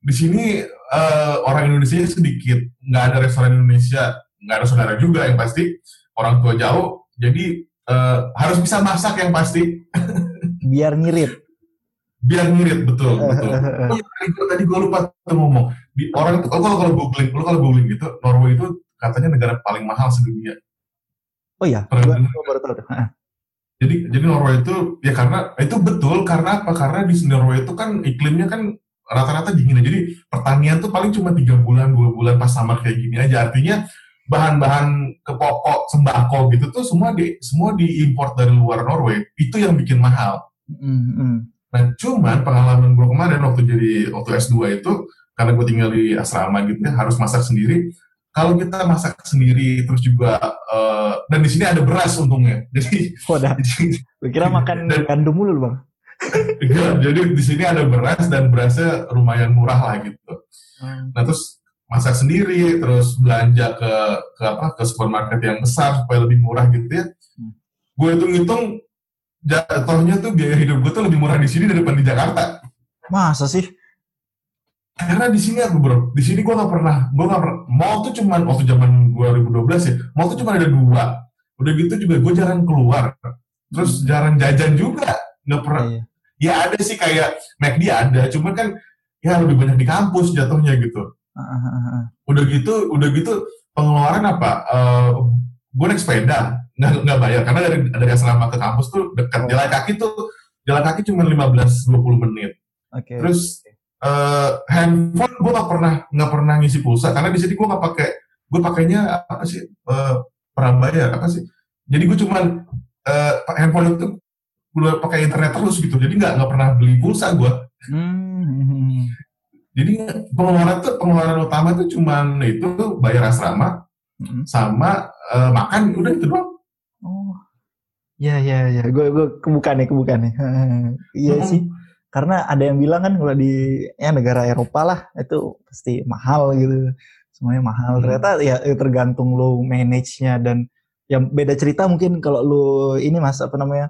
Di sini uh, orang Indonesia sedikit, nggak ada restoran Indonesia, nggak ada saudara juga yang pasti. Orang tua jauh, jadi uh, harus bisa masak yang pasti. Biar ngirit. Biar ngirit betul betul. oh, tadi, tadi gue lupa tuh ngomong. Di orang itu kalau kalau googling, kalau kalau googling gitu, Norway itu katanya negara paling mahal sedunia. Oh iya, gue baru tahu. Jadi jadi Norway itu ya karena itu betul karena apa? Karena di Norway itu kan iklimnya kan rata-rata dingin. Jadi pertanian tuh paling cuma tiga bulan dua bulan pas summer kayak gini aja. Artinya bahan-bahan kepokok sembako gitu tuh semua di semua diimpor dari luar Norway. Itu yang bikin mahal. Mm-hmm. Nah cuman pengalaman gue kemarin waktu jadi waktu S2 itu karena gue tinggal di asrama gitu ya harus masak sendiri kalau kita masak sendiri terus juga uh, dan di sini ada beras untungnya jadi Wadah. kira makan dan, gandum mulu bang iya, jadi di sini ada beras dan berasnya lumayan murah lah gitu hmm. nah terus masak sendiri terus belanja ke ke apa ke supermarket yang besar supaya lebih murah gitu ya hmm. gue hitung-hitung jatuhnya tuh biaya hidup gue tuh lebih murah di sini daripada di Jakarta masa sih karena di sini aku bro, di sini gue nggak pernah, gue nggak pernah. Mall tuh cuman waktu zaman 2012 ya, mall tuh cuma ada dua. Udah gitu juga gue jarang keluar, terus jarang jajan juga, nggak pernah. Iya. Ya ada sih kayak McD ada, cuman kan ya lebih banyak di kampus jatuhnya gitu. Udah gitu, udah gitu pengeluaran apa? Uh, eh, gue naik sepeda, nggak nggak bayar karena dari dari asrama ke kampus tuh dekat. Oh. Jalan kaki tuh jalan kaki cuma 15-20 menit. Okay. Terus uh, handphone gue nggak pernah nggak pernah ngisi pulsa karena di sini gue nggak pakai gue pakainya apa sih uh, prabayar apa sih jadi gue cuman uh, handphone itu gue pakai internet terus gitu jadi nggak nggak pernah beli pulsa gue hmm. Jadi pengeluaran tuh pengeluaran utama tuh cuman itu bayar asrama hmm. sama uh, makan udah itu doang. Oh. Ya ya ya. Gue gue kebuka nih kebuka nih. Iya hmm. sih. Karena ada yang bilang kan kalau di ya negara Eropa lah itu pasti mahal gitu. Semuanya mahal. Hmm. ternyata ya tergantung lo manage-nya dan yang beda cerita mungkin kalau lo ini mas apa namanya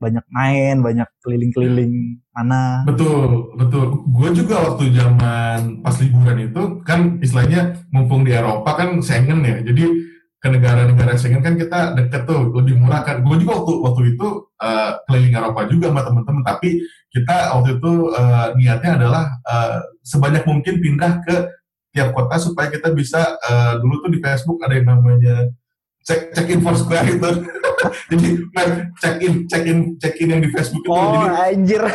banyak main banyak keliling-keliling mana. Betul betul. Gue juga waktu zaman pas liburan itu kan istilahnya mumpung di Eropa kan Schengen ya. Jadi ke negara-negara Schengen kan kita deket tuh lebih murah kan. Gue juga waktu waktu itu uh, keliling Eropa juga sama temen-temen, tapi kita waktu itu uh, niatnya adalah uh, sebanyak mungkin pindah ke tiap kota supaya kita bisa uh, dulu tuh di Facebook ada yang namanya cek check in Foursquare itu. jadi check in check in check in yang di Facebook itu. Oh jadi, anjir.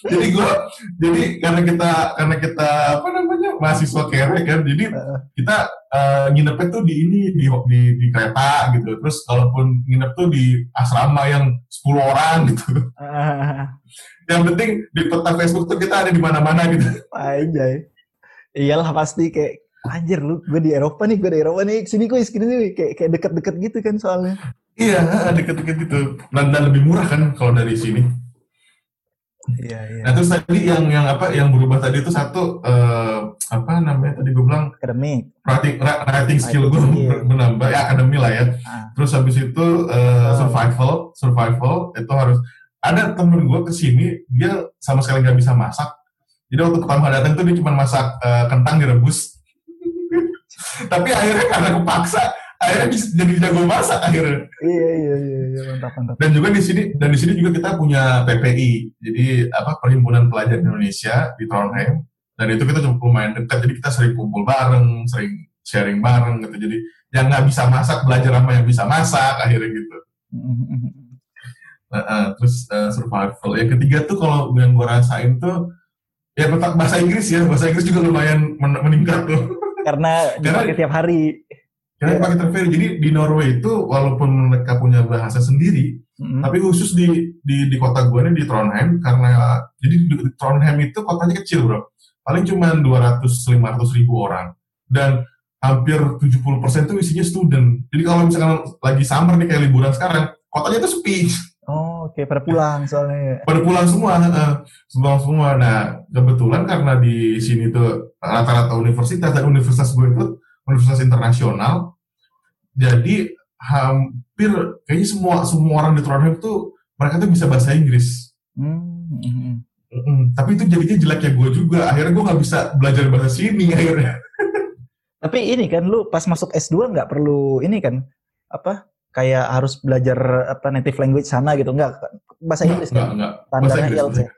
jadi gue jadi karena kita karena kita apa namanya mahasiswa kere kan, jadi kita uh, nginepnya tuh di ini di, di di kereta gitu. Terus kalaupun nginep tuh di asrama yang 10 orang gitu. yang penting di peta Facebook tuh kita ada di mana-mana gitu. Anjay. Iyalah pasti kayak anjir lu gue di Eropa nih gue di Eropa nih sini gue sini nih kayak kayak deket-deket gitu kan soalnya iya deket-deket gitu dan, dan lebih murah kan kalau dari sini Iya, iya. Nah terus tadi yang yang apa yang berubah tadi itu satu uh, apa namanya tadi gue bilang akademik writing writing skill gue menambah ya akademi lah ya. Ah. Terus habis itu uh, survival survival itu harus ada temen gue ke sini dia sama sekali nggak bisa masak. Jadi waktu pertama datang tuh dia cuma masak uh, kentang direbus. Tapi akhirnya karena kepaksa akhirnya bisa jadi jago masak akhirnya. Iya iya iya, iya mantap mantap. Dan juga di sini dan di sini juga kita punya PPI. Jadi apa Perhimpunan Pelajar Indonesia di Trondheim. Dan itu kita cukup lumayan dekat. Jadi kita sering kumpul bareng, sering sharing bareng gitu. Jadi yang nggak bisa masak belajar sama yang bisa masak akhirnya gitu. Nah, uh, terus uh, survival. Yang ketiga tuh kalau yang gue rasain tuh ya bahasa Inggris ya bahasa Inggris juga lumayan meningkat tuh. Karena dipakai tiap hari karena yeah. pakai Treveri. Jadi di Norway itu walaupun mereka punya bahasa sendiri, mm-hmm. tapi khusus di di di kota gue ini di Trondheim karena jadi di, di Trondheim itu kotanya kecil bro, paling cuma 200-500 ribu orang dan hampir 70% itu isinya student. Jadi kalau misalkan lagi summer nih kayak liburan sekarang, kotanya itu sepi. Oh, oke, okay. pada pulang soalnya. Pada pulang semua, uh, semua semua. Nah, kebetulan karena di sini tuh rata-rata universitas dan universitas gue itu universitas internasional. Jadi hampir kayaknya semua semua orang di Trondheim tuh mereka tuh bisa bahasa Inggris. Hmm. Mm, tapi itu jadinya jelek ya gue juga. Akhirnya gue nggak bisa belajar bahasa sini akhirnya. Tapi ini kan lu pas masuk S2 nggak perlu ini kan apa kayak harus belajar apa native language sana gitu. Nggak bahasa Inggris nggak, kan? Nggak, Bahasa Inggris, IELTS ya?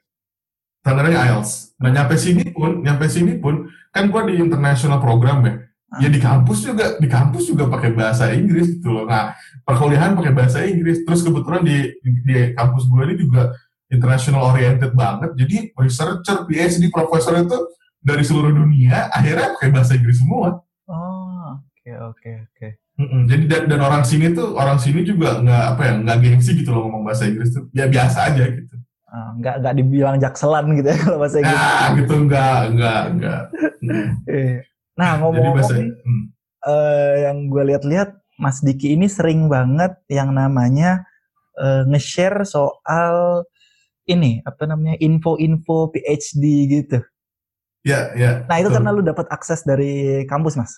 Standarnya IELTS. Nah nyampe sini pun, nyampe sini pun kan gue di international program ya. Ya di kampus juga di kampus juga pakai bahasa Inggris gitu loh. Nah perkuliahan pakai bahasa Inggris. Terus kebetulan di di, di kampus gue ini juga international oriented banget. Jadi researcher PhD profesor itu dari seluruh dunia akhirnya pakai bahasa Inggris semua. Oh oke okay, oke okay, oke. okay. Jadi dan, dan orang sini tuh orang sini juga nggak apa ya nggak gengsi gitu loh ngomong bahasa Inggris tuh ya biasa aja gitu. Uh, nggak nggak dibilang jakselan gitu ya kalau bahasa Inggris. Nah gitu nggak nggak nggak. Iya. Nah ngomong-ngomong hmm. uh, yang gue lihat-lihat Mas Diki ini sering banget yang namanya uh, nge-share soal ini apa namanya info-info PhD gitu. Ya, ya. Nah itu betul. karena lu dapat akses dari kampus, Mas?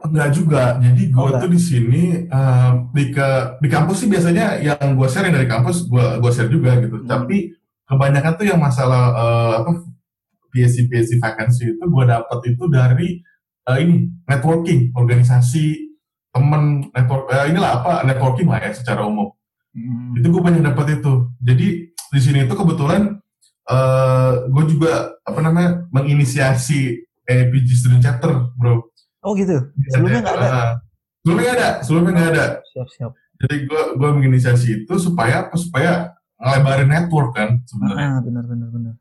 Enggak juga. Jadi gue oh, tuh di sini uh, di ke di kampus sih biasanya yang gue share dari kampus gue gue share juga gitu. Hmm. Tapi kebanyakan tuh yang masalah uh, apa PSC PSC vacancy itu gue dapat itu dari uh, ini networking organisasi temen network uh, inilah apa networking lah ya secara umum hmm. itu gue banyak dapat itu jadi di sini itu kebetulan uh, gue juga apa namanya menginisiasi APG student chapter bro oh gitu? Sebelumnya nggak ada? Uh, sebelumnya nggak ada. Sebelumnya nggak ada. Siap siap. Jadi gue gue menginisiasi itu supaya apa supaya ngelebarin network kan sebenarnya. Ah, benar benar benar.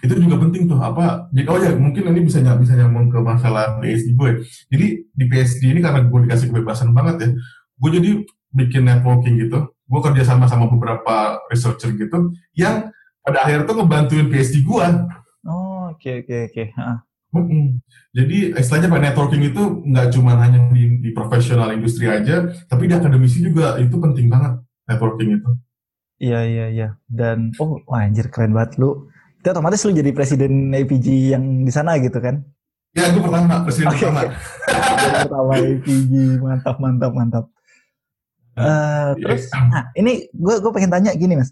Itu juga penting tuh apa jadi oh ya mungkin ini bisa nyam, bisa nyambung ke masalah PSD gue. Jadi di PSD ini karena gue dikasih kebebasan banget ya gue jadi bikin networking gitu. Gue kerja sama sama beberapa researcher gitu yang pada akhirnya tuh ngebantuin PSD gue oh oke oke oke Jadi istilahnya pak networking itu nggak cuma hanya di, di profesional industri aja, tapi di akademisi juga itu penting banget networking itu. Iya iya iya. Dan oh wah, anjir keren banget lu itu otomatis lu jadi presiden APG yang di sana gitu kan? Ya, gue pertama, presiden okay, pertama. pertama APG, mantap, mantap, mantap. Uh, terus, nah ini gue gue pengen tanya gini mas,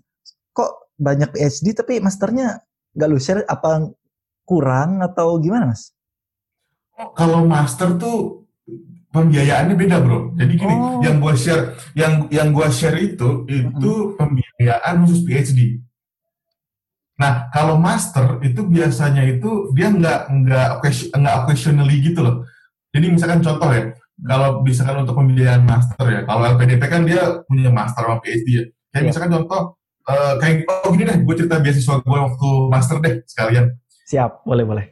kok banyak PhD tapi masternya gak lu share apa kurang atau gimana mas? Oh, kalau master tuh pembiayaannya beda bro. Jadi gini, oh. yang gue share, yang yang gue share itu itu -huh. pembiayaan khusus PhD. Nah, kalau master itu biasanya itu dia nggak nggak nggak occasionally gitu loh. Jadi misalkan contoh ya, kalau misalkan untuk pembiayaan master ya, kalau LPDP kan dia punya master sama PhD ya. Kayak ya. misalkan contoh uh, kayak oh gini deh, gue cerita beasiswa gue waktu master deh sekalian. Siap, boleh boleh.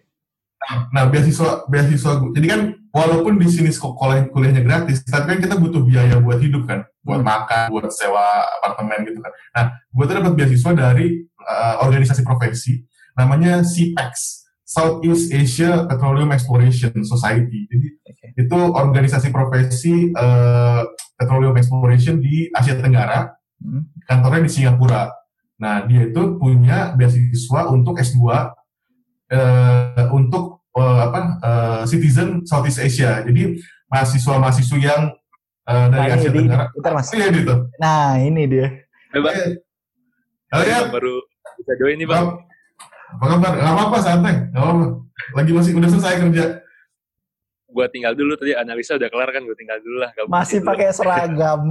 Nah, nah beasiswa beasiswa gue. Jadi kan walaupun di sini sekolah kuliahnya gratis, tapi kan kita butuh biaya buat hidup kan, buat makan, buat sewa apartemen gitu kan. Nah, gue tuh dapat beasiswa dari uh, organisasi profesi namanya CPEX, Southeast Asia Petroleum Exploration Society. Jadi Oke. itu organisasi profesi uh, petroleum exploration di Asia Tenggara, Hmm. kantornya di Singapura. Nah, dia itu punya beasiswa untuk S2 eh, untuk eh, apa eh, citizen Southeast Asia. Jadi mahasiswa-mahasiswa yang eh, dari Nah, Asia di, Tenggara. bentar mas. Oh iya gitu. Nah ini dia. Bang, Eh, Oh iya, baru bisa join nih bang. Apa kabar? Gak apa-apa, santai. Gak apa-apa. Lagi masih udah selesai kerja. Gua tinggal dulu tadi analisa udah kelar kan, gue tinggal dulu lah. gabung Masih dulu. pakai seragam.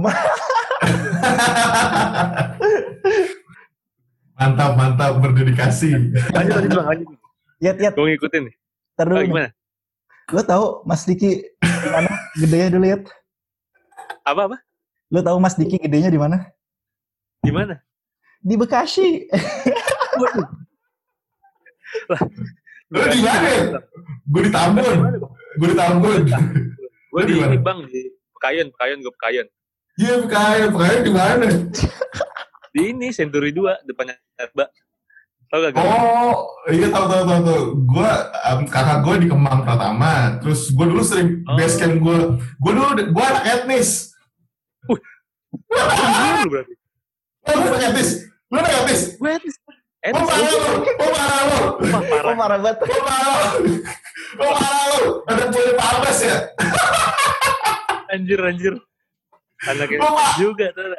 mantap, mantap, berdedikasi. Lanjut lanjut bang, lanjut. Yat yat. Gue ngikutin nih. Ntar dulu nih. gimana? Lo tau Mas Diki di mana gedenya dulu Yat? Apa apa? Lo tau Mas Diki gedenya di mana? Di mana? Di Bekasi. Lu di mana? Gue di Tambun. Gue di Tambun. Gue di ini bang di Pekayon, Pekayon gue Pekayon. Iya, kaya, kaya di mana? Di ini Century 2 depannya Mbak. Tau gak? Oh, iya tahu tahu tahu tahu. Gua um, kakak gue di Kemang Pratama. Terus gue dulu sering Oh. base camp gue. Gue dulu gue anak etnis. Di lu berarti. Oh, lu anak etnis. Lu anak etnis. Gue etis. Oh parah lu. Oh parah lu. Oh parah. marah banget. Oh parah lu. Oh parah lu. Ada boleh Pak Abbas ya? Anjir, anjir. Anaknya Oh, juga. tuh.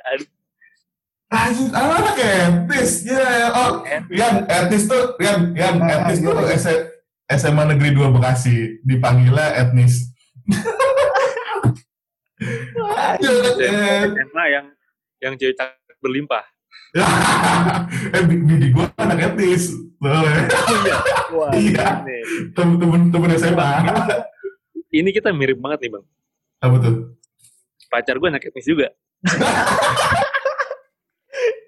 Anjir, anak etnis. Ya, ya. Oh, Etnis. yang etnis tuh, yang yang Ah, etnis tuh? S- SMA Negeri 2 Bekasi. Dipanggilnya etnis. Ya, eh. SMA yang yang cewek cakep berlimpah. eh, bi- bini gue anak etnis. Ya. Iya. ini. temen-temen temen SMA. Ini kita mirip banget nih bang. Apa tuh? Pacar gue anak etnis juga.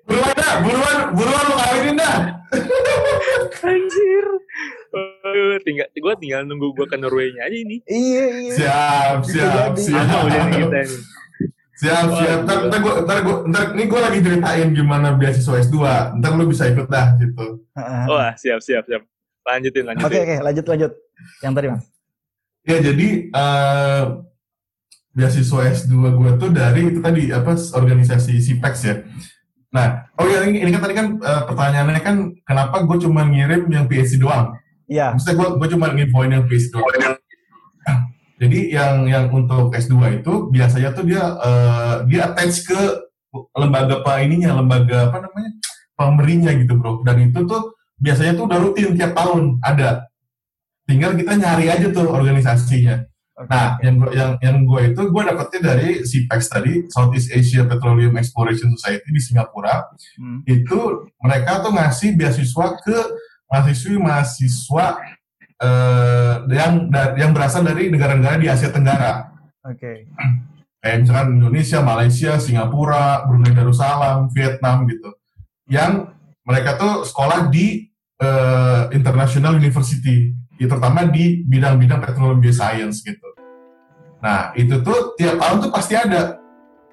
Buruan dah, buruan, buruan lu kawinin dah. Anjir. Aduh, tinggal gue tinggal nunggu gue ke Norway-nya aja ini. Iya iya. Siap, siap, siap. Sama udah nih kita ini. Siap, siap. Ntar, ntar, gua, ntar, gua, ntar, ini gue lagi ceritain gimana beasiswa S2. Ntar lu bisa ikut dah, gitu. Heeh. Wah, siap, siap, siap. Lanjutin, lanjutin. Oke oke lanjut lanjut. Yang tadi mas. Ya, jadi eh beasiswa S2 gue tuh dari itu tadi, apa, organisasi CPEX ya. Nah, oh ya, ini, ini kan tadi kan eh, pertanyaannya kan, kenapa gue cuma ngirim yang PhD doang? Iya. Maksudnya gue gue cuma nginfoin yang PhD doang. Jadi yang yang untuk S2 itu biasanya tuh dia eh, dia attach ke lembaga apa ininya, lembaga apa namanya? pemberinya gitu, Bro. Dan itu tuh biasanya tuh udah rutin tiap tahun ada. Tinggal kita nyari aja tuh organisasinya. Nah, yang gua, yang yang gue itu gue dapetnya dari CPEX tadi, Southeast Asia Petroleum Exploration Society di Singapura Hmm. itu mereka tuh ngasih beasiswa ke mahasiswi-mahasiswa eh, yang yang berasal dari negara-negara di Asia Tenggara. Oke. Kayak misalkan Indonesia, Malaysia, Singapura, Brunei Darussalam, Vietnam gitu. Yang mereka tuh sekolah di eh, International University, ya, terutama di bidang-bidang petroleum bioscience gitu. Nah, itu tuh tiap tahun tuh pasti ada.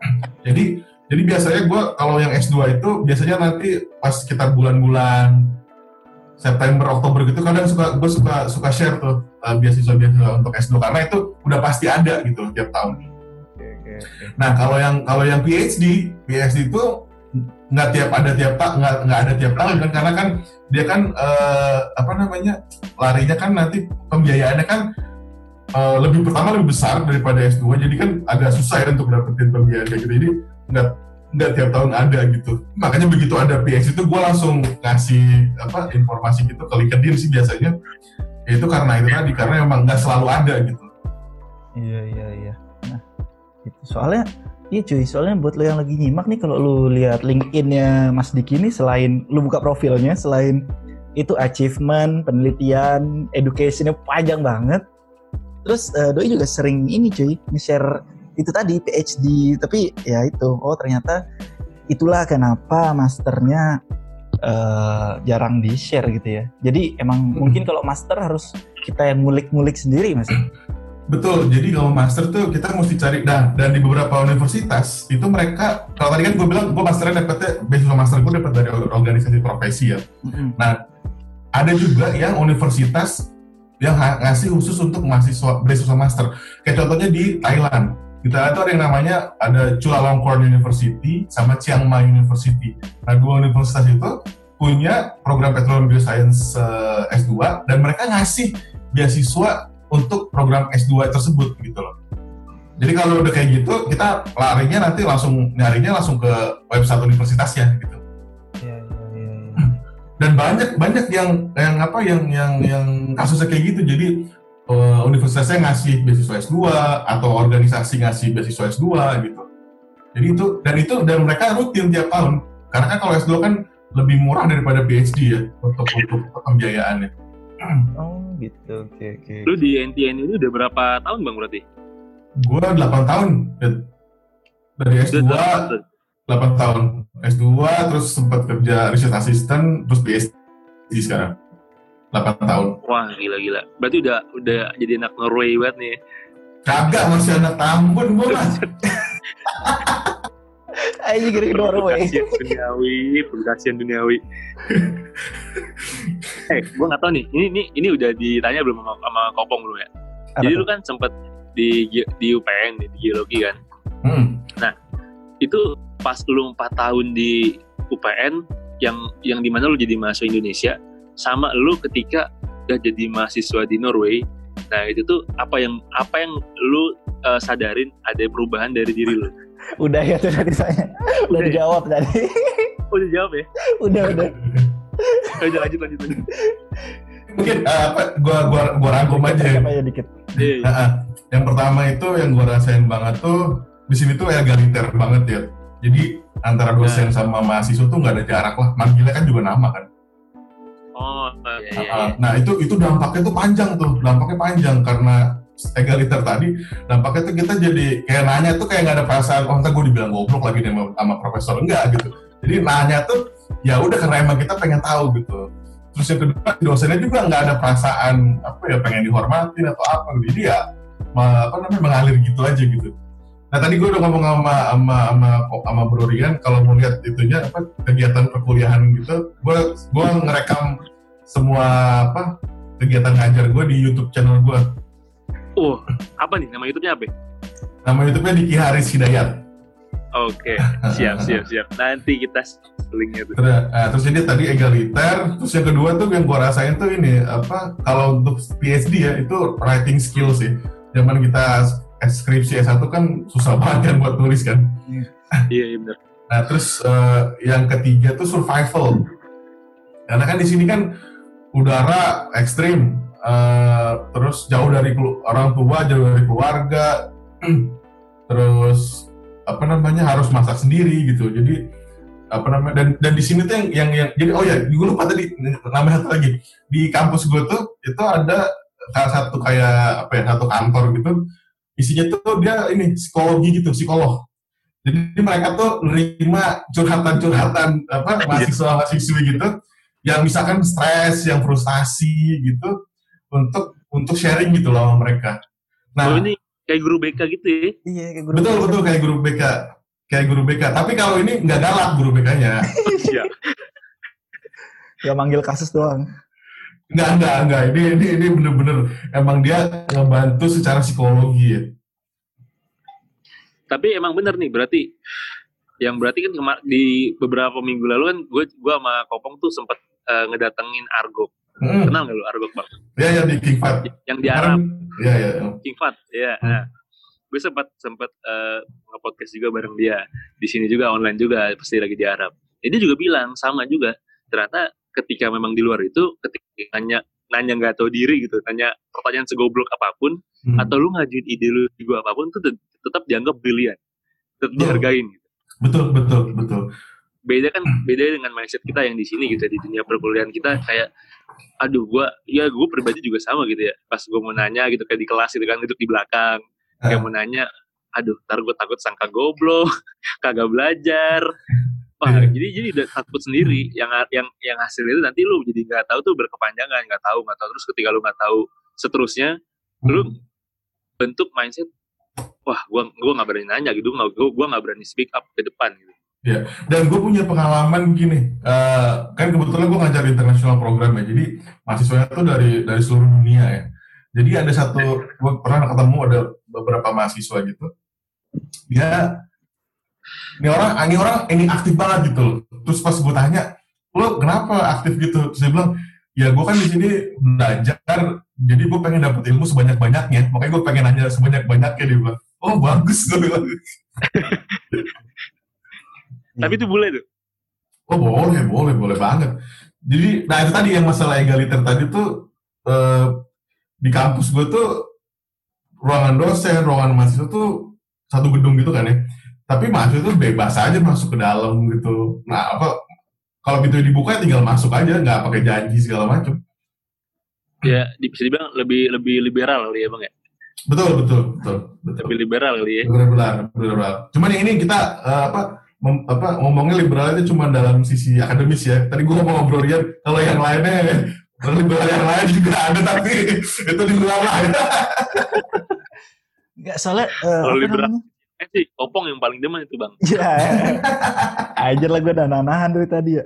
Jadi jadi biasanya gue kalau yang S2 itu biasanya nanti pas sekitar bulan-bulan September Oktober gitu kadang suka gue suka suka share tuh uh, beasiswa-beasiswa untuk S2 karena itu udah pasti ada gitu tiap tahun. Oke. oke. Nah kalau yang kalau yang PhD PhD itu nggak tiap ada tiap tak nggak nggak ada tiap tahun kan karena kan dia kan eh, apa namanya larinya kan nanti pembiayaannya kan eh, lebih pertama lebih besar daripada S2 jadi kan agak susah ya untuk dapetin pembiayaan kayak gitu. Jadi nggak nggak tiap tahun ada gitu. Makanya begitu ada PhD itu gue langsung ngasih apa informasi gitu ke LinkedIn sih biasanya. Ya itu karena itu tadi karena emang nggak selalu ada gitu. Iya iya iya. Nah, itu soalnya iya cuy, soalnya buat lo yang lagi nyimak nih kalau lu lihat LinkedIn-nya Mas Diki nih selain lu buka profilnya selain itu achievement, penelitian, educationnya panjang banget. Terus eh, doi juga sering ini cuy, nge-share itu tadi PhD, tapi ya itu oh ternyata itulah kenapa masternya eh, jarang di share gitu ya. Jadi emang Hmm. mungkin kalau master harus kita yang ngulik-ngulik sendiri mas. Betul, jadi kalau master tuh kita mesti cari, nah dan di beberapa universitas itu mereka, kalau tadi kan gue bilang gue masternya dapetnya, beasiswa master gue dapat dari organisasi profesi ya. Mm-mm. Ada juga yang universitas ha- ngasih khusus untuk mahasiswa beasiswa master. Kayak contohnya di Thailand, kita tuh ada yang namanya ada Chulalongkorn University sama Chiang Mai University. Nah dua universitas itu punya program Petroleum Bioscience eh, S2 dan mereka ngasih beasiswa untuk program S2 tersebut gitu loh. Jadi kalau udah kayak gitu, kita larinya nanti langsung nyarinya langsung ke website universitasnya gitu. Dan banyak banyak yang yang apa yang yang yang kasusnya kayak gitu. Jadi eh, universitasnya ngasih beasiswa S2 atau organisasi ngasih beasiswa S2 gitu. Jadi itu dan itu dan mereka rutin tiap tahun. Karena kan kalau S2 kan lebih murah daripada PhD ya untuk untuk pembiayaannya. Oh gitu, oke oke. Lu di NTN itu udah berapa tahun bang berarti? Gua 8 tahun dari S2 Udah 8 tahun S2 terus sempat kerja research assistant terus PhD sekarang 8 tahun Wah gila-gila. Berarti udah udah jadi anak Norway banget nih. kagak masih anak Tambun gua mah Ayo gini Norway. Duniawi, publikasian duniawi. eh, gue nggak tahu nih. Ini ini ini udah ditanya belum sama, sama Kopong belum ya? Apa Jadi tuh? lu kan sempet di di UPN di geologi kan. hmm. Itu pas lu 4 tahun di UPN yang yang di mana lu jadi mahasiswa Indonesia sama lu ketika udah jadi mahasiswa di Norway. Nah itu tuh apa yang apa yang lu eh, sadarin ada perubahan dari diri lu? Udah ya tuh tadi saya. Udah Udah ya? dijawab tadi. Oh udah jawab ya? udah udah. Oh, Udah lanjut lanjut lanjut. mungkin eh, apa gua gua gua rangkum aja ya. Dikit dikit. Iya, iya. Nah, ah, yang pertama itu yang gua rasain banget tuh di sini tuh egaliter banget ya jadi antara dosen sama mahasiswa tuh nggak ada jarak lah manggilnya kan juga nama kan Oh iya iya. Ah, iya. Nah itu itu dampaknya tuh panjang tuh, dampaknya panjang karena egaliter tadi, dampaknya tuh kita jadi kayak nanya tuh kayak nggak ada perasaan, oh ntar gue dibilang goblok lagi nih sama, sama profesor enggak gitu. Jadi nanya tuh ya udah karena emang kita pengen tahu gitu. Terus yang kedua dosennya juga nggak ada perasaan apa ya pengen dihormatin atau apa gitu. Jadi ya ma- apa namanya mengalir gitu aja gitu. Nah tadi gue udah ngomong sama sama sama, sama Bro Rian kalau mau lihat itunya apa kegiatan perkuliahan gitu, gue gue ngerekam semua apa kegiatan ngajar gue di YouTube channel gue. Oh, apa nih nama YouTube-nya apa? Nama YouTube-nya Diki Haris Hidayat. Oke, siap siap siap. Nanti kita linknya tuh. Terus, nah, terus ini tadi egaliter. Terus yang kedua tuh yang gue rasain tuh ini apa kalau untuk PhD ya itu writing skills sih. Zaman kita skripsi S1 kan susah banget kan buat nulis kan. Iya iya benar. Nah terus eh, yang ketiga tuh survival. Karena kan di sini kan udara ekstrim, eh, terus jauh dari orang tua, jauh dari keluarga, terus apa namanya harus masak sendiri gitu. Jadi apa namanya dan dan di sini tuh yang yang, yang jadi oh ya gue lupa tadi namanya satu lagi di kampus gue tuh itu ada salah satu kayak apa ya satu kantor gitu isinya tuh dia ini psikologi gitu psikolog jadi mereka tuh nerima curhatan-curhatan apa mahasiswa-mahasiswi gitu yang misalkan stres, yang frustasi gitu untuk untuk sharing gitu loh sama mereka. Oh Nah, ini kayak guru BK gitu ya? Iya kayak guru. betul betul kayak guru BK, kayak guru BK. Tapi kalau ini nggak galak guru BK-nya. Iya. Gak manggil kasus doang. Nggak nggak nggak. Ini ini ini bener-bener emang dia ngebantu secara psikologi ya. Tapi emang bener nih berarti yang berarti kan kemar- di beberapa minggu lalu kan gue gue sama Kopong tuh sempat eh, ngedatengin Argo. Hmm. Kenal nggak lu Argo bang? Ya ya di King Fat. Yang di Arab, Ya ya. King Fat. Ya. Hmm. Nah, gue sempat sempat eh, nge-podcast juga bareng dia. Di sini juga online juga pasti lagi di Arab. Jadi dia juga bilang sama juga. Ternyata ketika memang di luar itu ketika nanya nanya nggak tahu diri gitu, nanya pertanyaan segoblok apa pun Hmm. atau lu ngajuin ide lu juga apa pun itu tet- tetap dianggap brilian, tetap Betul. dihargain. Gitu. Betul betul betul. Beda kan beda dengan mindset kita yang di sini gitu di dunia perkuliahan kita kayak aduh gua ya gue pribadi juga sama gitu ya pas gue mau nanya gitu kayak di kelas gitu kan duduk di belakang kayak Ah. mau nanya aduh ntar gue takut sangka goblok kagak belajar Wah, Iya. jadi jadi udah takut sendiri yang yang yang hasil itu nanti lu jadi nggak tahu tuh berkepanjangan, nggak tahu nggak tahu terus ketika lu nggak tahu seterusnya Lu- Hmm. bentuk mindset wah gua gua nggak berani nanya gitu, gua gua nggak berani speak up ke depan gitu. Dan gue punya pengalaman gini, eh, kan kebetulan gue ngajar international program ya, jadi mahasiswanya tuh dari dari seluruh dunia ya. Jadi ada satu, gue pernah ketemu ada beberapa mahasiswa gitu, dia ini orang, ini orang ini aktif banget gitu loh. Terus pas gue tanya, lo kenapa aktif gitu? Terus dia bilang, ya gue kan di sini belajar, jadi gue pengen dapet ilmu sebanyak banyaknya, makanya gue pengen nanya sebanyak banyaknya dia bilang. Oh bagus gue bilang. Tapi itu boleh tuh. Oh boleh, boleh, boleh banget. Jadi, nah itu tadi yang masalah egaliter tadi tuh eh, di kampus gue tuh ruangan dosen, ruangan mahasiswa tuh satu gedung gitu kan ya. Tapi mahasiswa tuh bebas aja masuk ke dalam gitu. Nah apa kalau gitu dibuka tinggal masuk aja, nggak pakai janji segala macam. Ya, di- bisa dibilang lebih lebih liberal kali ya bang ya. Betul, betul, betul, betul. Lebih liberal kali ya. Benar-benar, benar-benar. Cuman yang ini kita eh, apa mem- apa ngomongnya liberal itu cuma dalam sisi akademis ya. Tadi gua ngomong ngobrol Rian, kalau yang lainnya liberal yang lain juga ada tapi itu di luar lah. Nggak, soalnya eh, Kalau apa liberal. namanya? Eh sih, opong yang paling demen itu bang. Ya, aja lah gue udah nahan dari tadi ya.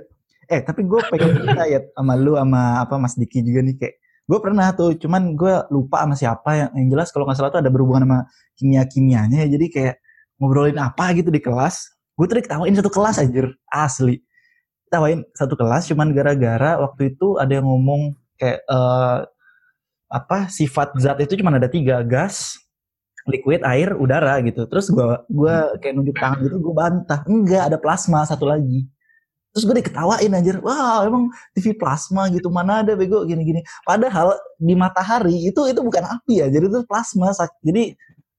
Eh, tapi gue pengen cerita ya sama lu sama apa Mas Diki juga nih kayak gue pernah tuh, cuman gue lupa sama siapa yang, yang jelas kalau nggak salah tuh ada berhubungan sama kimia kimianya ya. Jadi kayak ngobrolin apa gitu di kelas. Gue tuh diketawain satu kelas anjir, asli. Ketawain satu kelas cuman gara-gara waktu itu ada yang ngomong kayak eh, apa sifat zat itu cuma ada tiga gas, liquid, air, udara gitu. Terus gua gua kayak nunjuk tangan gitu, gua bantah. Enggak, ada plasma satu lagi. Terus gue diketawain anjir. Wah, emang TV plasma gitu. Mana ada bego gini-gini. Padahal di matahari itu itu bukan api ya. Jadi itu plasma. Jadi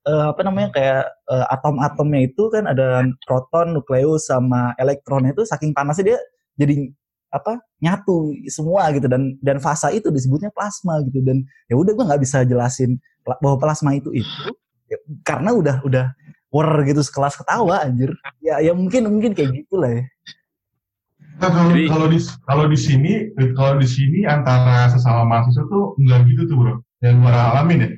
eh, apa namanya kayak eh, atom-atomnya itu kan ada proton, nukleus sama elektronnya itu saking panasnya dia jadi apa nyatu semua gitu dan dan fasa itu disebutnya plasma gitu dan ya udah gue nggak bisa jelasin bahwa plasma itu itu ya, karena udah udah war gitu sekelas ketawa anjir ya ya mungkin mungkin kayak gitulah ya Nah, kalau Jadi- kalau di kalau di sini kalau di sini antara sesama mahasiswa tuh enggak gitu tuh bro. Yang gua alamin ya.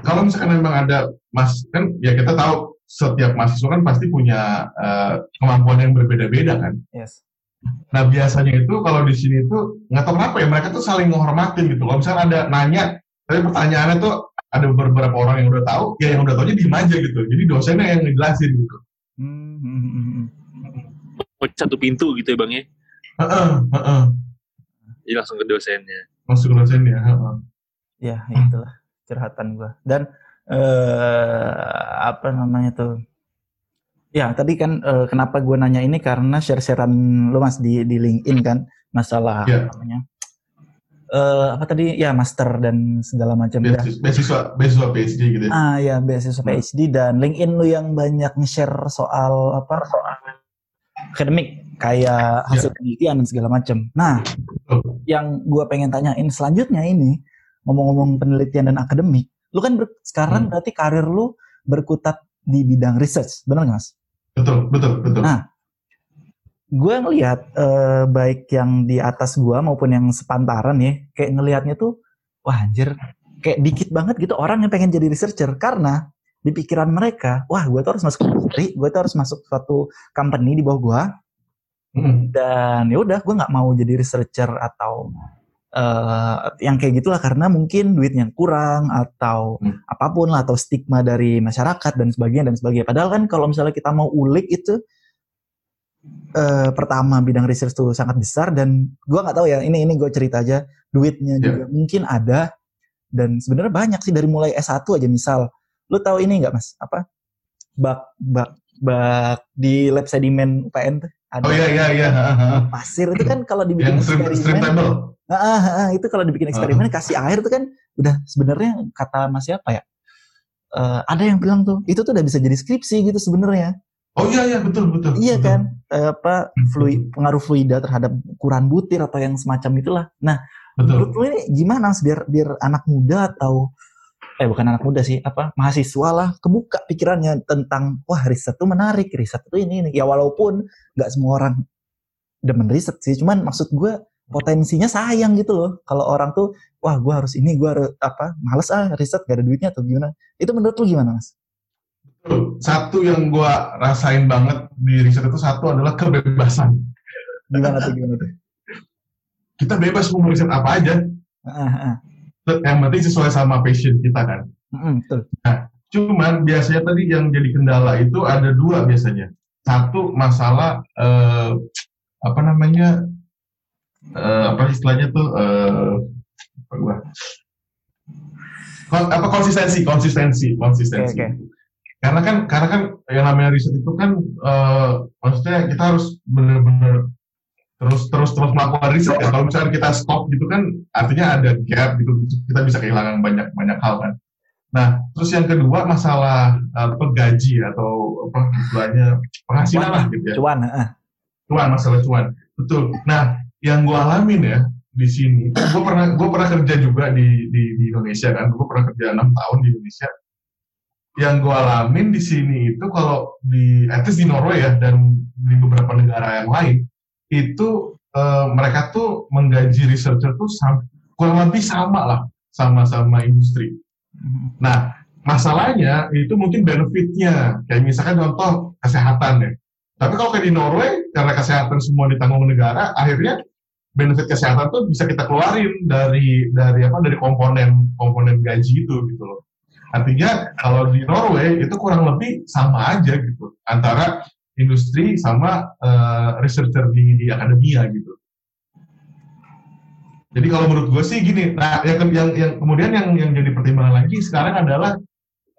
Kalau misalkan memang ada mas kan ya kita tahu setiap mahasiswa kan pasti punya eh, kemampuan yang berbeda-beda kan. yes Nah biasanya itu kalau di sini tuh nggak tahu kenapa ya mereka tuh saling menghormatin gitu. Kalau misalnya ada nanya, tapi pertanyaannya tuh ada beberapa orang yang udah tahu, ya yang udah tahu diem aja gitu. Jadi dosennya yang ngejelasin gitu. Hmm, hmm, hmm, hmm. Oh, Satu pintu gitu ya bang ya. Heeh, heeh. Jadi langsung ke dosennya. Masuk ke dosennya. heeh. ya itulah curhatan gua dan eh apa namanya tuh ya tadi kan eh, kenapa gua nanya ini karena share-sharean lu mas di di LinkedIn kan masalah Iya. apa namanya eh apa tadi ya master dan segala macam ya Beasiswa, beasiswa, beasiswa PhD gitu ya. Ah ya beasiswa Hmm. PhD dan LinkedIn lu yang banyak nge-share soal apa soal akademik kayak hasil penelitian dan segala macam. Nah, Betul. yang gua pengen tanyain selanjutnya ini ngomong-ngomong penelitian dan akademik, lu kan ber- sekarang Hmm. berarti karir lu berkutat di bidang research, benar nggak mas? Betul, betul, betul. Nah, gue ngelihat eh, baik yang di atas gua maupun yang sepantaran ya, kayak ngelihatnya tuh, wah anjir, kayak dikit banget gitu orang yang pengen jadi researcher karena di pikiran mereka, wah gue tuh harus masuk industri, gue tuh harus masuk suatu company di bawah gua Mm. dan ya udah gue nggak mau jadi researcher atau eh, yang kayak gitulah karena mungkin duitnya kurang atau Hmm. apa pun lah atau stigma dari masyarakat dan sebagainya dan sebagainya. Padahal kan kalau misalnya kita mau ulik itu eh, pertama bidang research tuh sangat besar dan gue nggak tahu ya ini ini gue cerita aja duitnya Ya. juga mungkin ada dan sebenarnya banyak sih dari mulai S1 aja misal lu tahu ini nggak mas? Apa? Bak bak bak di lab sedimen UPN tuh ada. Oh iya, iya, iya. pasir itu kan kalau dibikin Yang stream, stream eksperimen table. Ah, ah, ah, itu kalau dibikin eksperimen kasih air tuh kan udah sebenarnya kata mas siapa ya? Eh, ada yang bilang tuh itu tuh udah bisa jadi skripsi gitu sebenarnya Oh iya, iya, betul, betul. iya betul. kan Eh, apa fluid pengaruh fluida terhadap ukuran butir atau yang semacam itulah nah menurut Betul. lu ini gimana biar biar anak muda atau eh bukan anak muda sih apa mahasiswa lah kebuka pikirannya tentang wah riset tuh menarik riset tuh ini ini ya walaupun nggak semua orang demen riset sih cuman maksud gue potensinya sayang gitu loh kalau orang tuh wah gue harus ini gue harus apa males ah riset gak ada duitnya atau gimana itu menurut lu gimana mas? Satu yang gue rasain banget di riset itu satu adalah kebebasan. Gimana tuh gimana tuh? Kita bebas mau riset apa aja. Uh, uh. Yang penting sesuai sama passion kita kan. Uh, betul. Nah, cuman biasanya tadi yang jadi kendala itu ada dua biasanya. Satu masalah uh, apa namanya uh, apa istilahnya tuh uh, apa gua apa konsistensi konsistensi konsistensi okay, okay. Karena kan karena kan yang namanya riset itu kan uh, maksudnya kita harus benar-benar terus terus terus melakukan riset ya. Kalau misalnya kita stop gitu kan artinya ada gap gitu kita bisa kehilangan banyak banyak hal kan. Nah terus yang kedua masalah uh, pegaji atau apa istilahnya penghasilan lah gitu ya. Cuan uh. cuan masalah cuan. Betul. Nah yang gue alamin ya di sini, gue pernah gue pernah kerja juga di di, di Indonesia kan, gue pernah kerja enam tahun di Indonesia. Yang gue alamin di sini itu kalau di, at least di Norway ya dan di beberapa negara yang lain itu uh, mereka tuh menggaji researcher tuh sam, kurang lebih sama lah sama-sama industri. Nah masalahnya itu mungkin benefitnya kayak misalkan contoh kesehatan ya. Tapi kalau kayak di Norway karena kesehatan semua ditanggung negara, akhirnya benefit kesehatan tuh bisa kita keluarin dari dari apa dari komponen komponen gaji itu gitu loh. Artinya kalau di Norway itu kurang lebih sama aja gitu antara industri sama uh, researcher di, di akademia gitu. Jadi kalau menurut gue sih gini, nah yang, yang, yang kemudian yang yang jadi pertimbangan lagi sekarang adalah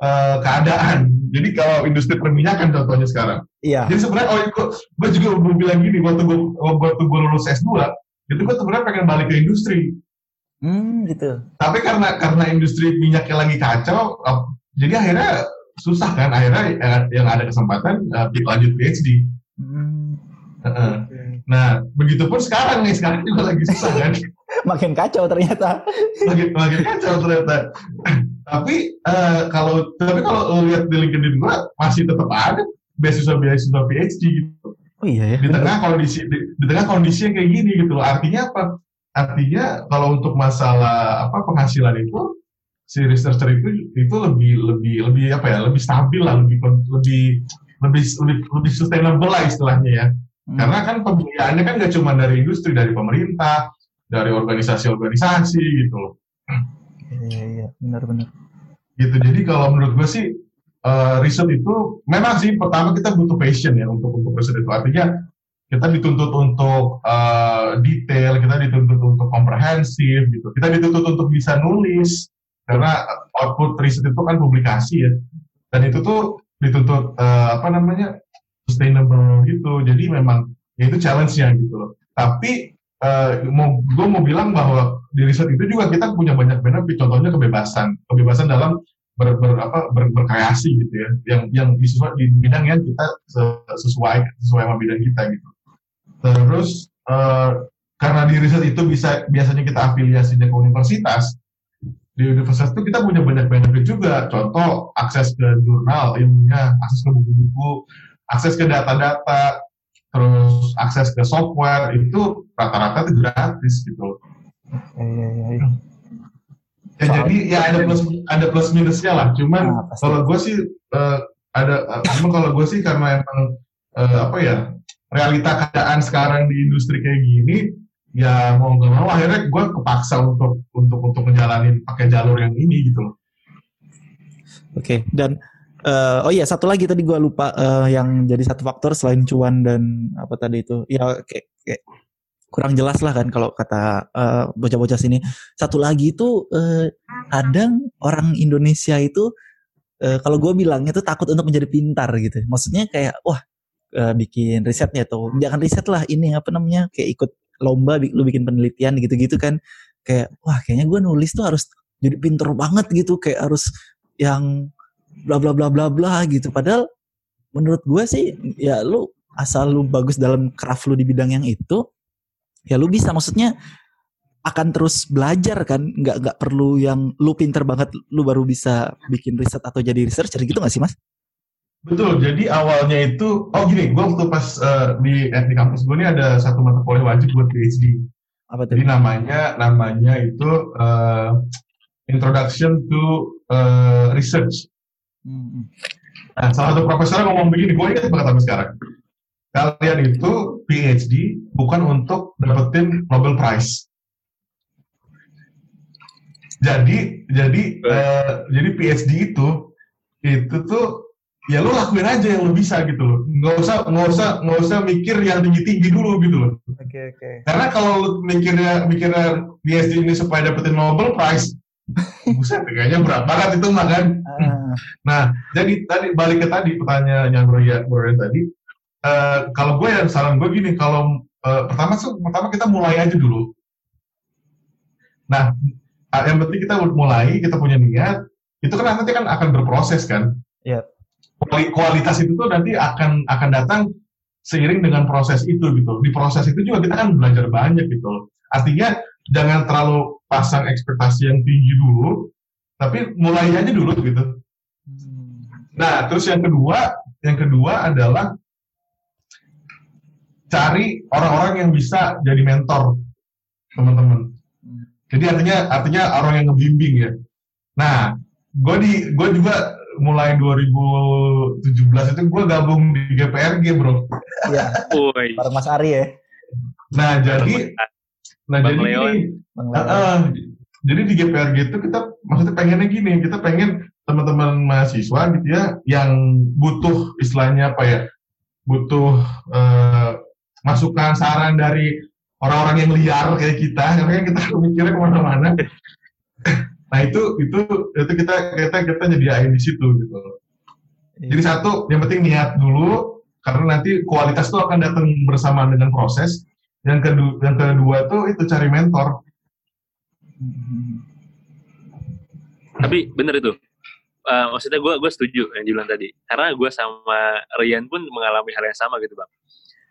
uh, keadaan. Jadi kalau industri perminyakan contohnya sekarang. Iya. Jadi sebenarnya oh gue juga mau bilang gini waktu gue waktu gue lulus S2 itu gue sebenarnya pengen balik ke industri hmm gitu tapi karena karena industri minyaknya lagi kacau jadi akhirnya susah kan akhirnya yang ada kesempatan uh, lanjut PhD hmm. Uh, nah begitupun sekarang nih sekarang juga lagi susah kan makin kacau ternyata makin makin kacau ternyata tapi uh, kalau tapi kalau lihat di LinkedIn gue masih tetap ada beasiswa beasiswa PhD gitu Oh iya ya. Di tengah kondisi di, di tengah kondisi yang kayak gini gitu loh. Artinya apa? Artinya kalau untuk masalah apa penghasilan itu si researcher itu itu lebih lebih lebih apa ya? Lebih stabil lah, lebih lebih lebih lebih, lebih sustainable lah istilahnya ya. Hmm. Karena kan pembiayaannya kan gak cuma dari industri, dari pemerintah, dari organisasi-organisasi gitu loh. Iya iya benar-benar. Gitu. Jadi kalau menurut gue sih uh, riset itu memang sih pertama kita butuh passion ya untuk untuk riset itu artinya kita dituntut untuk uh, detail, kita dituntut untuk komprehensif gitu, kita dituntut untuk bisa nulis karena output riset itu kan publikasi ya. Dan itu tuh dituntut uh, apa namanya sustainable gitu. Jadi memang ya itu challenge-nya gitu loh. Tapi uh, mau gue mau bilang bahwa di riset itu juga kita punya banyak benefit. Contohnya kebebasan. Kebebasan dalam ber, ber, apa, ber, berkreasi gitu ya. Yang yang disesuai di bidang yang kita sesuai sesuai sama bidang kita gitu terus uh, karena di riset itu bisa biasanya kita afiliasi ke universitas di universitas itu kita punya banyak benefit juga contoh akses ke jurnal ilmunya akses ke buku-buku akses ke data-data terus akses ke software itu rata-rata itu gratis gitu. Iya, iya, iya. Ya, jadi ya ada plus ada plus minusnya lah. Cuman nah, kalau gue sih uh, ada, uh, cuman kalau gue sih karena emang uh, apa ya realita keadaan sekarang di industri kayak gini, ya mau nggak mau akhirnya gue kepaksa untuk untuk untuk menjalani pakai jalur yang ini gitu loh. Oke, dan uh, oh iya satu lagi tadi gue lupa uh, yang jadi satu faktor selain cuan dan apa tadi itu ya kayak, kayak kurang jelas lah kan kalau kata uh, bocah-bocah sini. Satu lagi itu uh, kadang orang Indonesia itu uh, kalau gue bilang itu takut untuk menjadi pintar gitu. Maksudnya kayak wah uh, bikin risetnya tuh. Jangan riset lah ini apa namanya kayak ikut lomba lu bikin penelitian gitu-gitu kan. Kayak wah kayaknya gue nulis tuh harus jadi pinter banget gitu kayak harus yang bla bla bla bla bla gitu. Padahal menurut gue sih ya lu asal lu bagus dalam craft lu di bidang yang itu ya lu bisa. Maksudnya akan terus belajar kan nggak nggak perlu yang lu pinter banget lu baru bisa bikin riset atau jadi researcher gitu nggak sih mas? Betul, jadi awalnya itu, oh gini, gue waktu pas uh, di eh, di kampus gue ini ada satu mata kuliah wajib buat PhD. Apa tuh? Jadi namanya namanya itu uh, Introduction to uh, Research. Hmm. Nah, salah satu profesor ngomong begini, gue ingat banget sampai sekarang. Kalian itu PhD bukan untuk dapetin Nobel Prize. Jadi jadi uh, jadi PhD itu itu tuh ya lu lakuin aja yang lu bisa gitu loh nggak usah nggak usah nggak usah mikir yang tinggi tinggi dulu gitu loh oke okay, oke okay. karena kalau lu mikirnya mikirnya PhD ini supaya dapetin Nobel Prize buset kayaknya berat banget itu mah kan uh. nah jadi tadi balik ke tadi pertanyaannya Brian Brian tadi uh, kalau gue yang saran gue gini kalau uh, pertama pertama kita mulai aja dulu nah yang penting kita mulai kita punya niat itu kan nanti kan akan berproses kan Iya. Yeah kualitas itu tuh nanti akan akan datang seiring dengan proses itu gitu. Di proses itu juga kita kan belajar banyak gitu. Artinya jangan terlalu pasang ekspektasi yang tinggi dulu, tapi mulai aja dulu gitu. Nah, terus yang kedua, yang kedua adalah cari orang-orang yang bisa jadi mentor teman-teman. Jadi artinya artinya orang yang ngebimbing ya. Nah, gue di gue juga mulai 2017 itu gue gabung di GPRG bro. Iya. Bareng Mas Ari ya. Nah jadi, nah Bang jadi Leon. Bang Leon. Uh, jadi di GPRG itu kita maksudnya pengennya gini, kita pengen teman-teman mahasiswa gitu ya yang butuh istilahnya apa ya, butuh uh, masukan saran dari orang-orang yang liar kayak kita, karena kan kita mikirnya ke mana-mana. Nah itu itu itu kita kita kita nyediain di situ gitu. Iya. Jadi satu yang penting niat dulu karena nanti kualitas itu akan datang bersamaan dengan proses. Yang kedua yang kedua tuh itu cari mentor. Tapi bener itu. Uh, maksudnya gue gue setuju yang dibilang tadi karena gue sama Rian pun mengalami hal yang sama gitu bang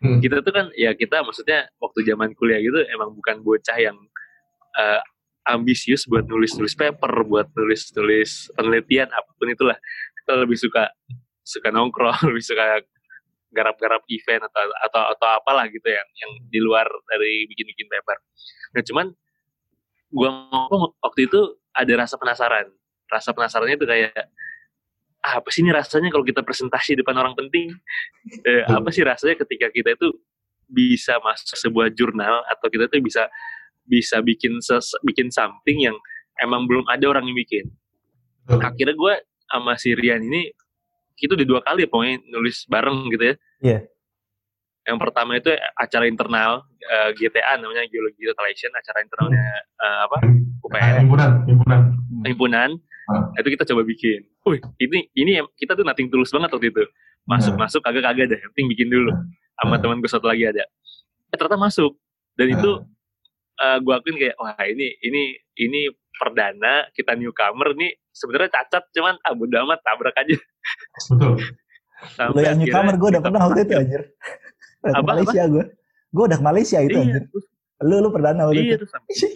hmm. kita tuh kan ya kita maksudnya waktu zaman kuliah gitu emang bukan bocah yang uh, ambisius buat nulis-nulis paper, buat nulis-nulis penelitian apa pun itulah. Kita lebih suka suka nongkrong, lebih suka garap-garap event atau atau atau apalah gitu yang yang di luar dari bikin-bikin paper. Nah cuman gua ngomong waktu itu ada rasa penasaran. Rasa penasarannya itu kayak ah, apa sih ini rasanya kalau kita presentasi depan orang penting? Eh, apa sih rasanya ketika kita itu bisa masuk sebuah jurnal atau kita tuh bisa bisa bikin ses, bikin something yang emang belum ada orang yang bikin. Hmm. Akhirnya gue sama si Rian ini itu udah dua kali ya pokoknya nulis bareng gitu ya. Iya. Yeah. Yang pertama itu acara internal uh, eh, GTA namanya Geology Relation, acara internalnya uh, apa? UPN. Ah, himpunan, himpunan. Himpunan. Hmm. Itu kita coba bikin. Wih, ini ini kita tuh nating tulus banget waktu itu. Masuk masuk kagak kagak deh, yang penting bikin dulu. Sama teman gue satu lagi ada. Eh ternyata masuk. Dan itu uh, eh, gue akuin kayak wah ini ini ini perdana kita newcomer nih sebenarnya cacat cuman ah bodo amat tabrak aja. Betul. Sampai yang newcomer gue udah pernah waktu itu anjir. Apa, Malaysia gue gue udah ke Malaysia itu iya, anjir. lu lu perdana waktu iya, itu. sampai ke,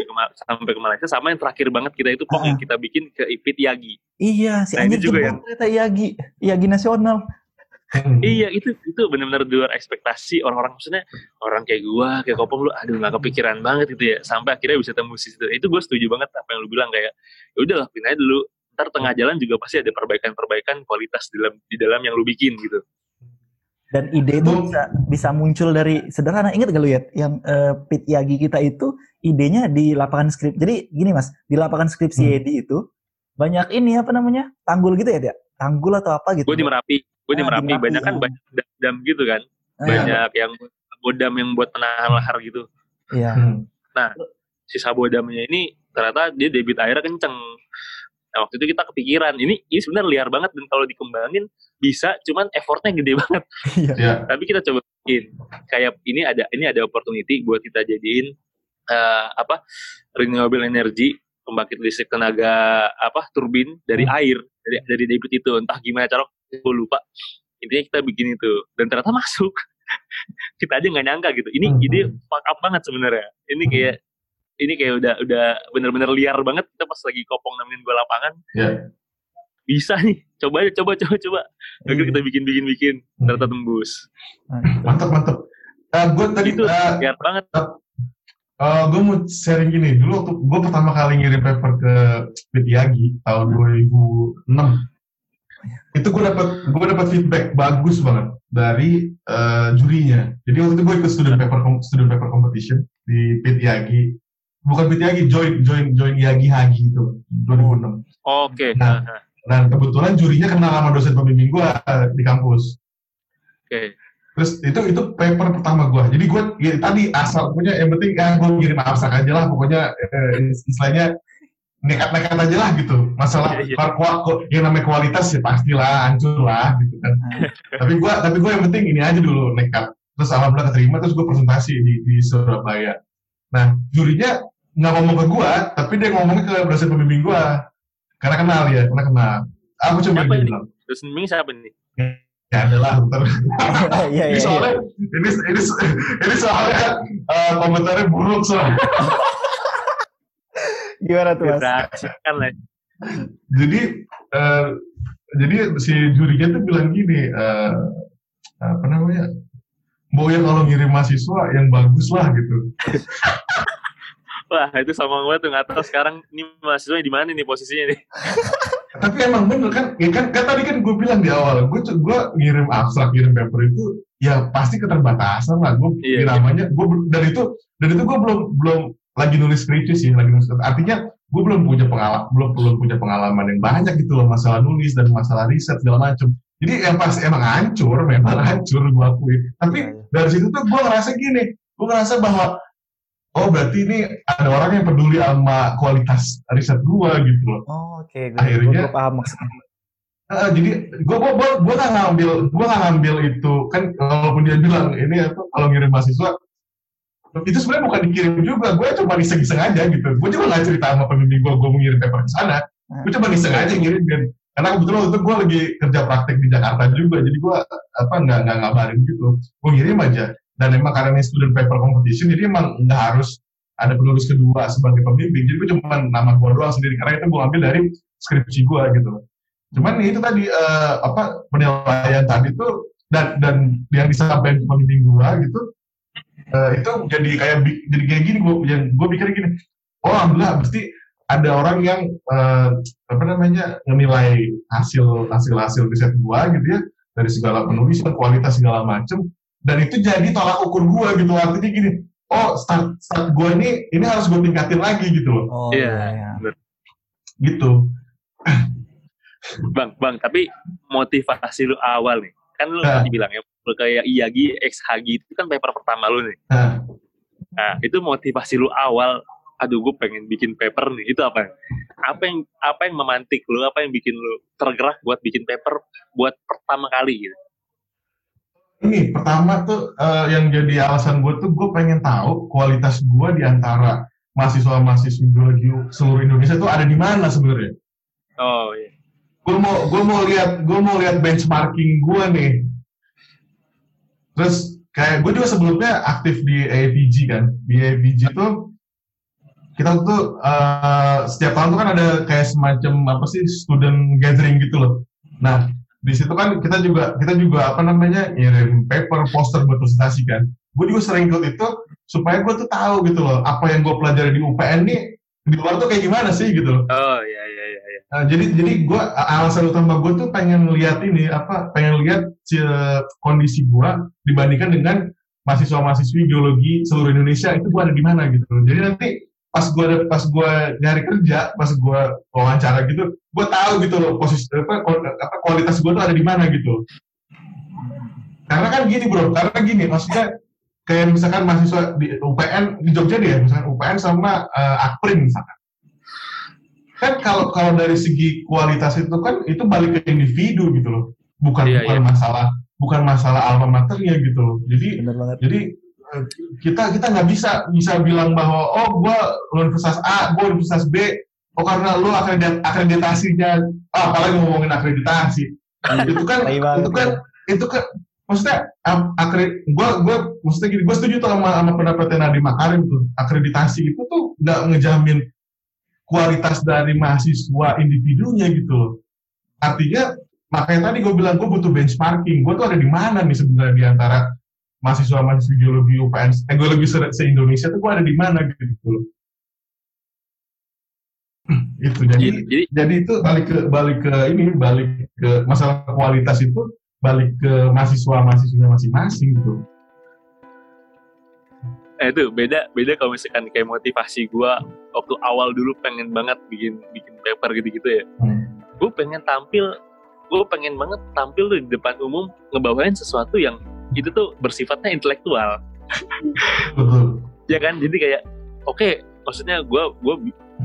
sampai ke Malaysia sama yang terakhir banget kita itu pokoknya kita bikin ke IPIT Yagi. Iya si nah, anjir juga yang ternyata Yagi Yagi nasional. Iya itu itu benar-benar di luar ekspektasi orang-orang. Maksudnya orang kayak gua kayak kopong lu aduh nggak kepikiran banget gitu ya. Sampai akhirnya bisa tembus itu itu gue setuju banget apa yang lu bilang kayak ya udah lakuin aja dulu. Ntar tengah jalan juga pasti ada perbaikan-perbaikan kualitas di dalam di dalam yang lu bikin gitu. Dan ide itu bisa bisa muncul dari sederhana. Ingat gak lu ya yang uh, pit yagi kita itu idenya di lapangan skrip jadi gini mas. Di lapangan skripsi hmm. itu banyak ini apa namanya tanggul gitu ya dia tanggul atau apa gitu. Gue di merapi gue di Merapi banyak kan banyak dam gitu kan. Ah, banyak yang bodam yang buat penahan lahar gitu. Iya. Hmm. nah si sabodamnya ini ternyata dia debit airnya kenceng. Nah waktu itu kita kepikiran ini ini sebenarnya liar banget dan kalau dikembangin bisa cuman effortnya gede banget. Iya. iya. tapi kita coba bikin. Kayak ini ada ini ada opportunity buat kita jadiin uh, apa renewable energy pembangkit listrik tenaga apa turbin dari hmm. air dari dari debit itu. Entah gimana cara gue lupa. Intinya kita bikin itu dan ternyata masuk. Kita aja nggak nyangka gitu. Ini hmm. ide fuck up banget sebenarnya. Ini hmm. kayak ini kayak udah udah bener-bener liar banget kita pas lagi kopong nemenin gue lapangan. Yeah. bisa nih. Coba aja coba coba coba. Akhirnya Iya. kita bikin bikin bikin. Ternyata tembus. Mantap mantap. Uh, gue tadi itu uh, lihat banget. gue mau sharing gini. Dulu waktu gue pertama kali ngirim paper ke Pitiagi tahun 2006, itu gue dapat gue dapat feedback bagus banget dari uh, jurinya. Jadi waktu itu gue ikut student paper student paper competition di Pitiagi. Bukan Pitiagi, join join join Yagi Hagi itu 2006. oke Nah. nah, Dan kebetulan jurinya kenal sama dosen pembimbing gue di kampus. oke Terus itu itu paper pertama gue. Jadi gue ya, tadi asal punya yang penting ya gue ngirim abstrak aja lah. Pokoknya eh, istilahnya nekat-nekat aja lah gitu. Masalah Iya, iya. kua- kua- kua- yang namanya kualitas ya pastilah hancur lah gitu kan. tapi gue tapi gue yang penting ini aja dulu nekat. Terus alhamdulillah keterima terus gue presentasi di, di Surabaya. Nah jurinya nggak ngomong ke gue, tapi dia ngomongnya ke dosen pembimbing gue. Karena kenal ya, karena kenal. Aku coba Siapa ini? bilang. terus ming siapa nih Ya adalah, bentar. Iya, ini iya, soalnya ini ini ini soalnya eh, komentarnya buruk soalnya. Gimana tuh mas? lah. Jadi eh, jadi si jurinya tuh bilang gini eh, apa namanya mau ya kalau ngirim mahasiswa yang bagus lah gitu. Wah itu sama gue tuh nggak tahu sekarang ini mahasiswa di mana nih posisinya nih. Tapi emang bener kan ya kan, kan tadi kan gue bilang di awal gue gue ngirim abstrak ngirim paper itu ya pasti keterbatasan lah. Gue Iya, namanya gue dan itu dan itu gue belum belum lagi nulis skripsi sih lagi nulis artinya gue belum punya pengalaman belum belum punya pengalaman yang banyak gitu loh masalah nulis dan masalah riset segala macam jadi yang pasti emang hancur memang hancur gue akui tapi Iya, iya. dari situ tuh gue ngerasa gini gue ngerasa bahwa oh berarti ini ada orang yang peduli sama kualitas riset gue gitu loh Oh, oke. Gue, Akhirnya- gue paham maksudnya. Ah, jadi gue gue gue gue nggak ngambil gue nggak ngambil itu kan walaupun dia bilang ini apa kalau ngirim mahasiswa itu sebenarnya bukan dikirim juga. Gue cuma iseng-iseng aja gitu. Gue juga nggak cerita sama pembimbing gue gue ngirim paper ke sana. Gue cuma iseng aja ngirim dan karena kebetulan itu gue lagi kerja praktek di Jakarta juga. Jadi gue apa nggak nggak ngabarin gitu. Gue ngirim aja. Dan emang karena ini student paper competition jadi emang nggak harus ada penulis kedua sebagai pembimbing jadi gue cuma nama gue doang sendiri. Karena itu gue ambil dari skripsi gue gitu. Cuman itu tadi eh, apa penilaian tadi tuh dan dan yang disampaikan pembimbing gua gitu eh, itu jadi kayak jadi kayak gini gua yang gua pikir gini oh alhamdulillah pasti ada orang yang eh, apa namanya menilai hasil hasil hasil riset gua gitu ya dari segala penulisan kualitas segala macem dan itu jadi tolak ukur gua gitu artinya gini oh start start gua ini ini harus gua tingkatin lagi gitu loh Oh, Iya. iya, iya. gitu bang bang tapi motivasi lu awal nih kan lu Nah. tadi bilang ya lu kayak Iyagi X Hagi itu kan paper pertama lu nih. Nah nah itu motivasi lu awal aduh gue pengen bikin paper nih. Itu apa? Apa yang apa yang memantik lu? Apa yang bikin lu tergerak buat bikin paper buat pertama kali gitu? Ini pertama tuh eh, yang jadi alasan gue tuh gue pengen tahu kualitas gue di antara mahasiswa-mahasiswa biologi seluruh Indonesia tuh ada di mana sebenarnya. oh iya. Gue mau gue mau lihat gue mau lihat benchmarking gue nih. Terus kayak gue juga sebelumnya aktif di AAPG kan. Di AAPG tuh kita tuh eh, setiap tahun tuh kan ada kayak semacam apa sih student gathering gitu loh. Nah di situ kan kita juga kita juga apa namanya ngirim paper poster buat presentasi kan gue juga sering ikut itu supaya gue tuh tahu gitu loh apa yang gue pelajari di UPN nih di luar tuh kayak gimana sih gitu loh oh iya iya Nah, jadi jadi gue alasan utama gue tuh pengen lihat ini apa pengen lihat kondisi gue dibandingkan dengan mahasiswa-mahasiswi geologi seluruh Indonesia itu gue ada di mana gitu. Jadi nanti pas gue pas gue nyari kerja pas gue wawancara gitu gue tahu gitu loh posisi apa, apa kualitas gue tuh ada di mana gitu. Karena kan gini bro karena gini maksudnya kayak misalkan mahasiswa di UPN di Jogja deh misalkan UPN sama eh, Akprin misalkan kan kalau kalau dari segi kualitas itu kan itu balik ke individu gitu loh. Bukan Iya, bukan iya. masalah bukan masalah alma maternya gitu loh. Jadi jadi eh, kita kita nggak bisa bisa bilang bahwa oh gua universitas A gua universitas B. Oh karena lu akredit akreditasinya ah, apalagi ngomongin akreditasi. Itu kan itu kan itu kan maksudnya am- akre gua gua maksudnya gini gua setuju tuh sama, sama pendapatnya Nadiem Makarim tuh. Akreditasi itu tuh nggak ngejamin kualitas dari mahasiswa individunya gitu loh. Artinya makanya tadi gue bilang gue butuh benchmarking. Gue tuh ada di mana nih sebenarnya di antara mahasiswa mahasiswa geologi UPN eh geologi se, se Indonesia tuh gue ada di mana gitu loh. Itu jadi, Jadi- jadi- jadi itu balik ke balik ke ini balik ke masalah kualitas itu balik ke mahasiswa mahasiswanya masing-masing gitu. Eh itu beda beda kalau misalkan kayak motivasi gua waktu awal dulu pengen banget bikin bikin paper gitu-gitu ya. Hmm. gue pengen tampil gue pengen banget tampil tuh di depan umum ngebawain sesuatu yang itu tuh bersifatnya intelektual. Ya kan? Jadi kayak oke maksudnya gue gue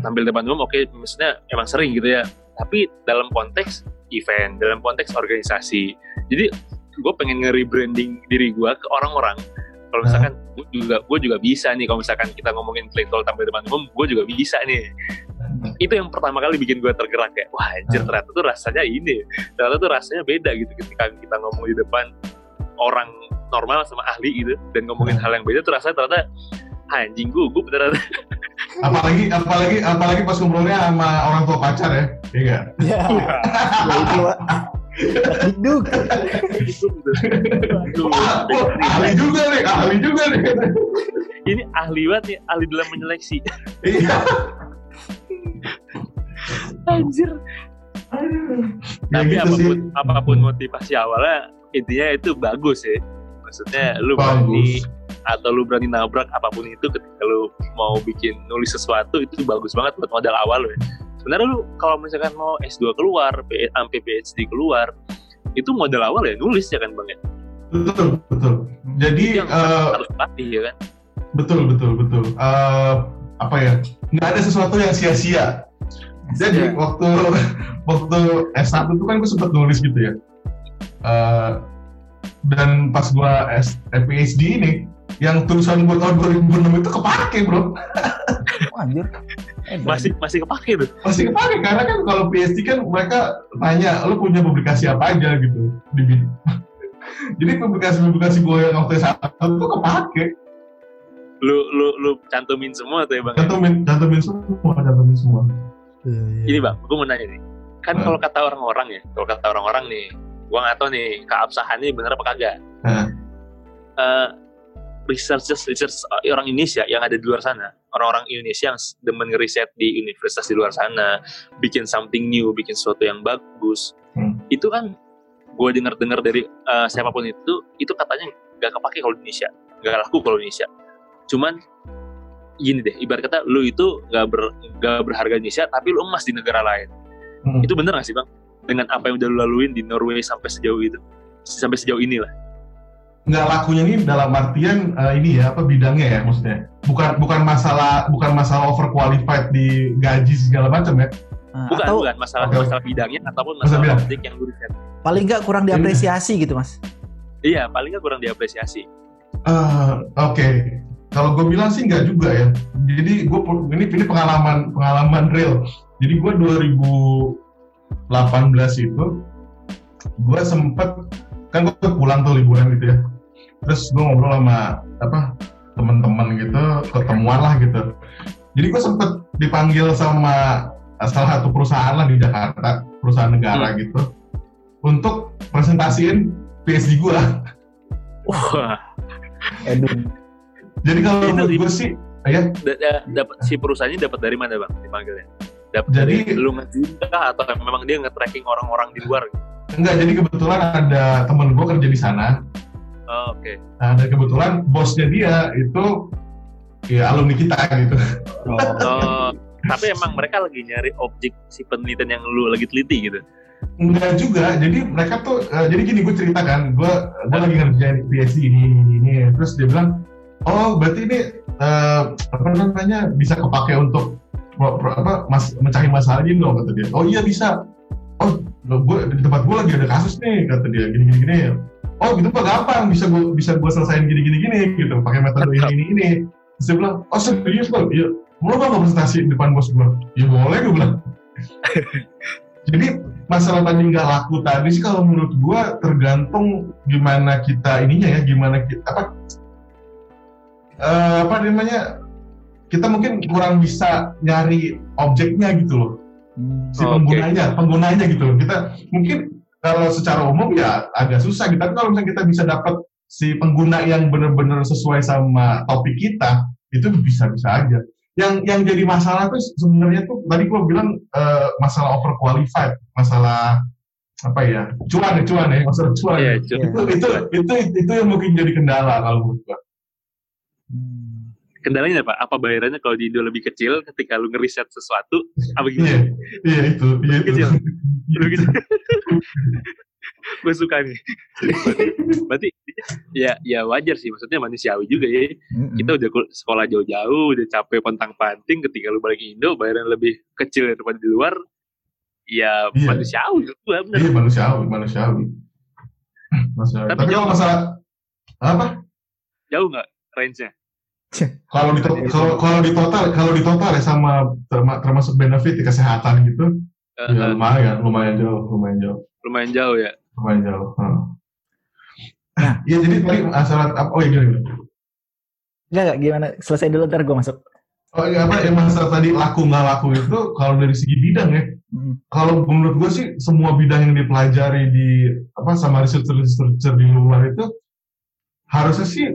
tampil di depan umum oke maksudnya emang sering gitu ya. Tapi dalam konteks event dalam konteks organisasi jadi gue pengen nge-rebranding diri gue ke orang-orang kalau misalkan gue juga gue juga bisa nih kalau misalkan kita ngomongin intelektual tampil di depan umum gue juga bisa nih. Itu yang pertama kali bikin gue tergerak kayak wah anjir ternyata tuh rasanya ini ternyata tuh rasanya beda gitu ketika kita ngomong di depan orang normal sama ahli gitu dan ngomongin hal yang beda tuh rasanya ternyata "Ah, anjing gugup ternyata apalagi apalagi apalagi pas ngobrolnya sama orang tua pacar ya iya nggak? Ya, itu. Dikduk. Ahli juga nih ahli juga nih ini ahli banget nih ahli dalam menyeleksi iya anjir tapi gitu apa pun sih. apa pun motivasi awalnya intinya itu bagus ya maksudnya lu berani atau lu berani nabrak apa pun itu ketika lu mau bikin nulis sesuatu itu bagus banget buat modal awal lu ya. Sebenarnya lu kalau misalkan mau S2 keluar, sampai PhD keluar, itu modal awal ya nulis ya kan Bang ya. betul betul jadi Itu yang eh, harus latih ya kan. betul betul betul Eh, apa ya nggak ada sesuatu yang sia-sia jadi Iya. waktu waktu S1 itu kan gue sempet nulis gitu ya Eh, dan pas gue S, PhD ini yang tulisan gue tahun 2006 itu kepake bro Wah, anjir. Eh, Masih masih kepake tuh. masih kepake karena kan kalau PhD kan mereka tanya lu punya publikasi apa aja gitu di jadi publikasi-publikasi gue yang waktu S1 itu kepake Lu lu lu cantumin semua tuh ya Bang. cantumin cantumin semua cantumin semua Iya, iya. Ini Bang, gue mau nanya nih. Kan kalau kata orang-orang ya, kalau kata orang-orang nih, gua nggak tahu nih keabsahannya bener apa kagak. Nah. Eh, researchers research orang Indonesia yang ada di luar sana, orang-orang Indonesia yang demen ngeriset di universitas di luar sana, bikin something new, bikin sesuatu yang bagus, Hmm. itu kan gue dengar-dengar dari eh, siapa pun itu, itu katanya nggak kepake kalau di Indonesia, nggak laku kalau di Indonesia. Cuman gini deh, ibarat kata lu itu nggak ber, nggak berharga di Indonesia, tapi lu emas di negara lain. Hmm. Itu bener gak sih bang? Dengan apa yang udah lu laluin di Norway sampai sejauh itu, sampai sejauh ini lah. Nggak lakunya nih dalam artian eh, ini ya apa bidangnya ya maksudnya bukan bukan masalah bukan masalah overqualified di gaji segala macam ya Nah, Bukan, atau bukan masalah oke. masalah bidangnya ataupun Masalah masalah bidang. objek yang riset. paling nggak kurang diapresiasi gitu, Mas. Iya, paling nggak kurang diapresiasi. Eh, oke kalau gue bilang sih nggak juga ya jadi gue ini ini pengalaman pengalaman real jadi gue 2018 itu gue sempet kan gue pulang tuh liburan gitu ya terus gue ngobrol sama apa teman-teman gitu ketemuan lah gitu jadi gue sempet dipanggil sama salah satu perusahaan lah di Jakarta perusahaan negara gitu untuk presentasiin PhD gue Wah, jadi kalau Itu menurut gue sih ya da- da- dapat si perusahaannya dapat dari mana bang dipanggilnya? Dapat Jadi- dari lu ngejuin kah atau memang dia nge-tracking orang-orang di luar? gitu? Enggak, jadi kebetulan ada temen gue kerja di sana. Oh, Oke. Nah, dan kebetulan bosnya dia itu ya alumni kita gitu. Oh, tapi emang mereka lagi nyari objek si penelitian yang lu lagi teliti gitu. Enggak juga, jadi mereka tuh, eh, jadi gini gue cerita kan, gue gue lagi ngerjain PhD ini, ini, ini, terus dia bilang, oh berarti ini eh, apa namanya bisa kepake untuk apa mas, mencari masalah gini dong kata dia. Oh iya bisa. Oh, lo gue di tempat gue lagi ada kasus nih kata dia, gini gini gini. Oh gitu pak gampang, bisa gue bisa gue selesain gini gini gini gitu, pakai metode ini ini ini. Terus dia bilang, oh serius bang, iya. Mau nggak presentasi di depan bos gue? Ya boleh gue bilang. Jadi masalah tadi nggak laku tadi sih kalau menurut gua tergantung gimana kita ininya ya gimana kita apa eh, apa namanya kita mungkin kurang bisa nyari objeknya gitu loh Hmm. si Oh, penggunanya, penggunanya gitu. Kita mungkin kalau secara umum ya agak susah gitu. Tapi kalau misalnya kita bisa dapat si pengguna yang benar-benar sesuai sama topik kita, itu bisa-bisa aja. Yang yang jadi masalah tuh sebenarnya tuh tadi gua bilang eh, masalah overqualified, masalah apa ya cuan ya cuan ya masalah cuan Iya, ya. itu itu itu itu yang mungkin jadi kendala kalau menurut gua. Kendalanya apa? Apa bayarannya kalau di Indo lebih kecil ketika lu ngeriset sesuatu? Apa gitu? Iya, iya itu, iya itu. Kecil. Lebih kecil. gue suka nih. Berarti, berarti ya ya wajar sih maksudnya manusiawi juga ya. Kita udah sekolah jauh-jauh, udah capek pontang-panting ketika lu balik Indo bayaran lebih kecil daripada di luar. Ya Iya. manusiawi gua bener. Iya manusiawi, manusiawi. Manusiawi. Tapi Tapi, kalau jauh. masalah apa? Jauh nggak range-nya? Kalau di to- kalau kalau di total kalau di total ya sama terma- termasuk benefit di kesehatan gitu, Eh, ya lumayan, lumayan jauh, lumayan jauh, lumayan jauh ya. lumayan jauh. Hmm. Nah. Iya jadi tadi masalah apa? Oh iya gini. gini. Enggak, gimana? Selesai dulu ntar gue masuk. Oh iya apa yang masalah tadi laku nggak laku itu kalau dari segi bidang ya. Mm. Kalau menurut gue sih semua bidang yang dipelajari di apa sama researcher-researcher di luar itu harusnya sih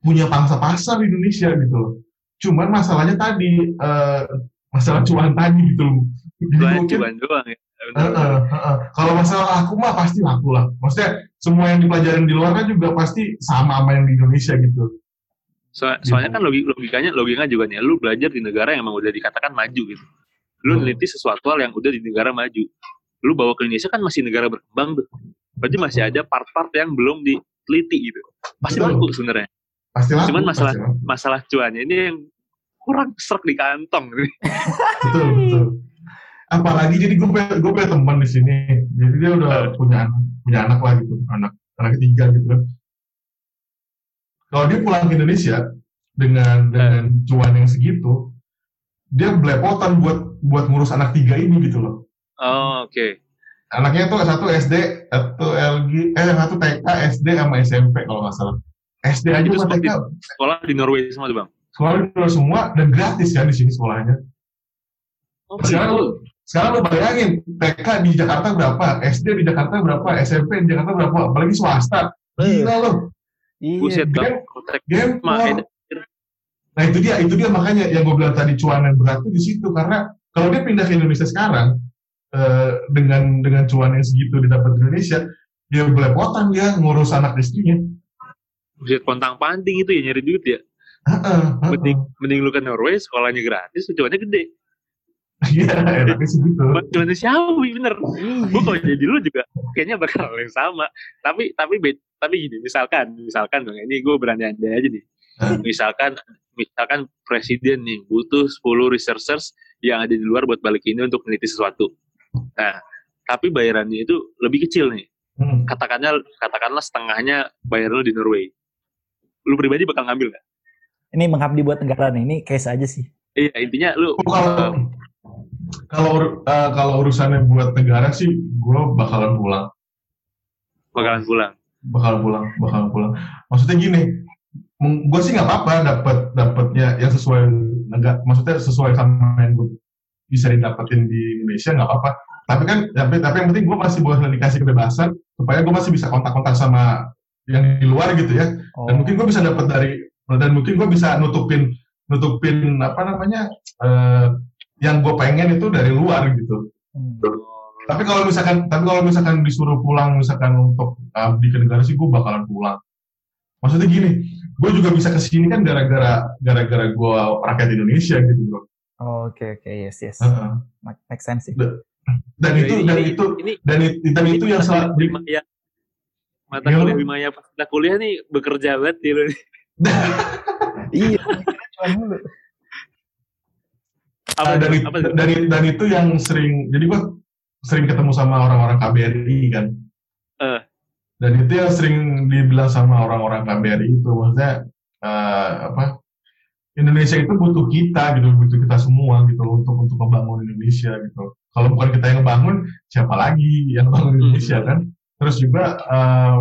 punya pangsa pasar di Indonesia gitu loh. Cuman masalahnya tadi eh, masalah cuan tadi gitu loh. Jadi Cuan mungkin cuan doang ya. eh, eh, kalau masalah laku mah pasti laku lah. Maksudnya semua yang dipelajarin di luar kan juga pasti sama sama yang di Indonesia gitu. So- soalnya kan logi- logikanya logikanya juga nih, lu belajar di negara yang emang udah dikatakan maju gitu. Lu Hmm. neliti sesuatu hal yang udah di negara maju. Lu bawa ke Indonesia kan masih negara berkembang tuh. Berarti masih ada part-part yang belum diteliti gitu. Pasti Betul. laku sebenarnya. Pasti laku. Cuman masalah- pasti laku. Masalah cuannya ini yang kurang serak di kantong. betul betul apalagi jadi gue gue punya teman di sini jadi dia udah punya anak punya anak lah gitu anak anak ketiga gitu kan kalau dia pulang ke Indonesia dengan dengan cuan yang segitu dia belepotan buat buat ngurus anak tiga ini gitu loh Oh, oke. anaknya tuh satu SD satu LG eh satu TK SD sama SMP kalau nggak salah SD aja Itu seperti- Sekolah di Norway semua tuh, Bang. sekolah di semua dan gratis kan di sini sekolahnya Oh, Sekarang lu, sekarang lu bayangin TK di Jakarta berapa, SD di Jakarta berapa, SMP di Jakarta berapa, apalagi swasta. Gila lu, Iya. Buset, Dia- Bang. Game. edan. Nah itu dia, itu dia makanya yang gue bilang tadi cuan yang berat tuh di situ karena kalau dia pindah ke Indonesia sekarang eh, dengan dengan cuan yang segitu didapat di Indonesia, dia belepotan dia ngurus anak istrinya. Buset, pontang-panting itu ya nyari duit ya. Heeh, heeh. Mending, mending lu ke Norway, sekolahnya gratis, cuannya gede. Iya, enaknya sih gitu. Siawi, bener. Iya. gue kalau jadi lu juga kayaknya bakal yang sama tapi tapi tapi gini misalkan misalkan bang ini gue berandai-andai aja nih misalkan misalkan presiden nih butuh 10 researchers yang ada di luar buat balik ini untuk meneliti sesuatu nah tapi bayarannya itu lebih kecil nih Hmm. katakanlah katakanlah setengahnya bayaran lu di Norway lu pribadi bakal ngambil nggak Ini mengabdi buat negara nih. Ini case aja sih. iya intinya lu Oh, kalau kalau ur- eh, kalau urusannya buat negara sih, gue bakalan pulang. bakalan pulang bakal pulang bakal pulang maksudnya gini gue sih nggak apa-apa dapat dapatnya yang sesuai negara maksudnya sesuai sama yang gue bisa didapetin di Indonesia nggak apa-apa tapi kan tapi tapi yang penting gue masih boleh dikasih kebebasan supaya gue masih bisa kontak-kontak sama yang di luar gitu ya Oh. dan mungkin gue bisa dapat dari dan mungkin gue bisa nutupin nutupin apa namanya eh, yang gue pengen itu dari luar gitu Hmm. tapi kalau misalkan tapi kalau misalkan disuruh pulang misalkan untuk abdi ke negara sih gue bakalan pulang maksudnya gini gue juga bisa ke sini kan gara-gara gara-gara gue rakyat Indonesia gitu bro Oh, Oke oke yes yes. Heeh. Make, make sense sih. dan itu Ini- dan ini- itu ini dan itu dan itu yang salah Maya mata Iya, kuliah lu. di Maya pas kita kuliah nih bekerja banget di lu nih. iya. Cuma dulu. apa, dan, itu, apa dan, itu- dan itu yang sering jadi gue sering ketemu sama orang-orang KBRI kan Eh. dan itu yang sering dibilang sama orang-orang KBRI itu maksudnya eh, apa Indonesia itu butuh kita gitu butuh kita semua gitu loh, untuk untuk membangun Indonesia gitu kalau bukan kita yang bangun siapa lagi yang bangun Indonesia Hmm. kan terus juga eh,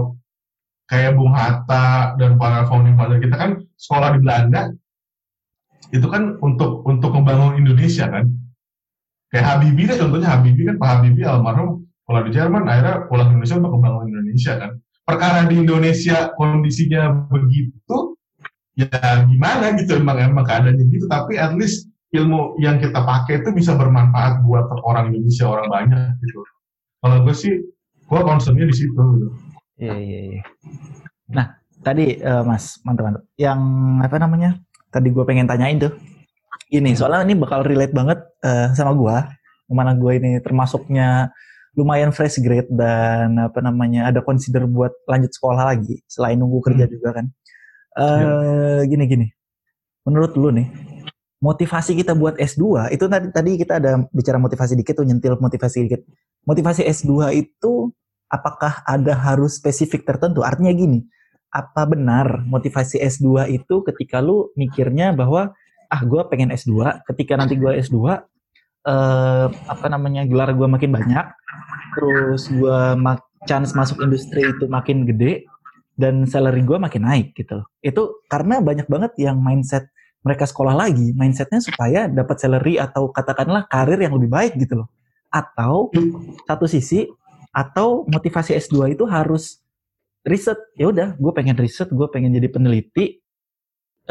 kayak Bung Hatta dan para founding father kita kan sekolah di Belanda. Itu kan untuk untuk membangun Indonesia kan. Kayak Habibie deh contohnya Habibie kan Pak Habibie almarhum pulang di Jerman akhirnya pulang ke Indonesia untuk membangun Indonesia kan. Perkara di Indonesia kondisinya begitu ya gimana gitu emang emang keadaannya gitu. Tapi at least ilmu yang kita pakai itu bisa bermanfaat buat orang Indonesia orang banyak gitu. Kalau gue sih gue concernnya di situ gitu. Iya iya iya. Nah tadi uh, Mas mantap-mantap. Yang apa namanya? Tadi gue pengen tanyain tuh. Ini soalnya ini bakal relate banget uh, sama gue. Mana gue ini termasuknya lumayan fresh grade dan apa namanya ada consider buat lanjut sekolah lagi selain nunggu kerja hmm. juga kan. Uh, eh, yeah. Gini gini. Menurut lu nih motivasi kita buat S2 itu tadi tadi kita ada bicara motivasi dikit tuh nyentil motivasi dikit. Motivasi S2 itu apakah ada harus spesifik tertentu? Artinya gini, apa benar motivasi S2 itu ketika lu mikirnya bahwa ah gue pengen S2, ketika nanti gue S2 eh, apa namanya gelar gue makin banyak, terus gue mak chance masuk industri itu makin gede dan salary gue makin naik gitu. Itu karena banyak banget yang mindset mereka sekolah lagi, mindsetnya supaya dapat salary atau katakanlah karir yang lebih baik gitu loh. Atau satu sisi atau motivasi S2 itu harus riset. Ya udah gue pengen riset gue pengen jadi peneliti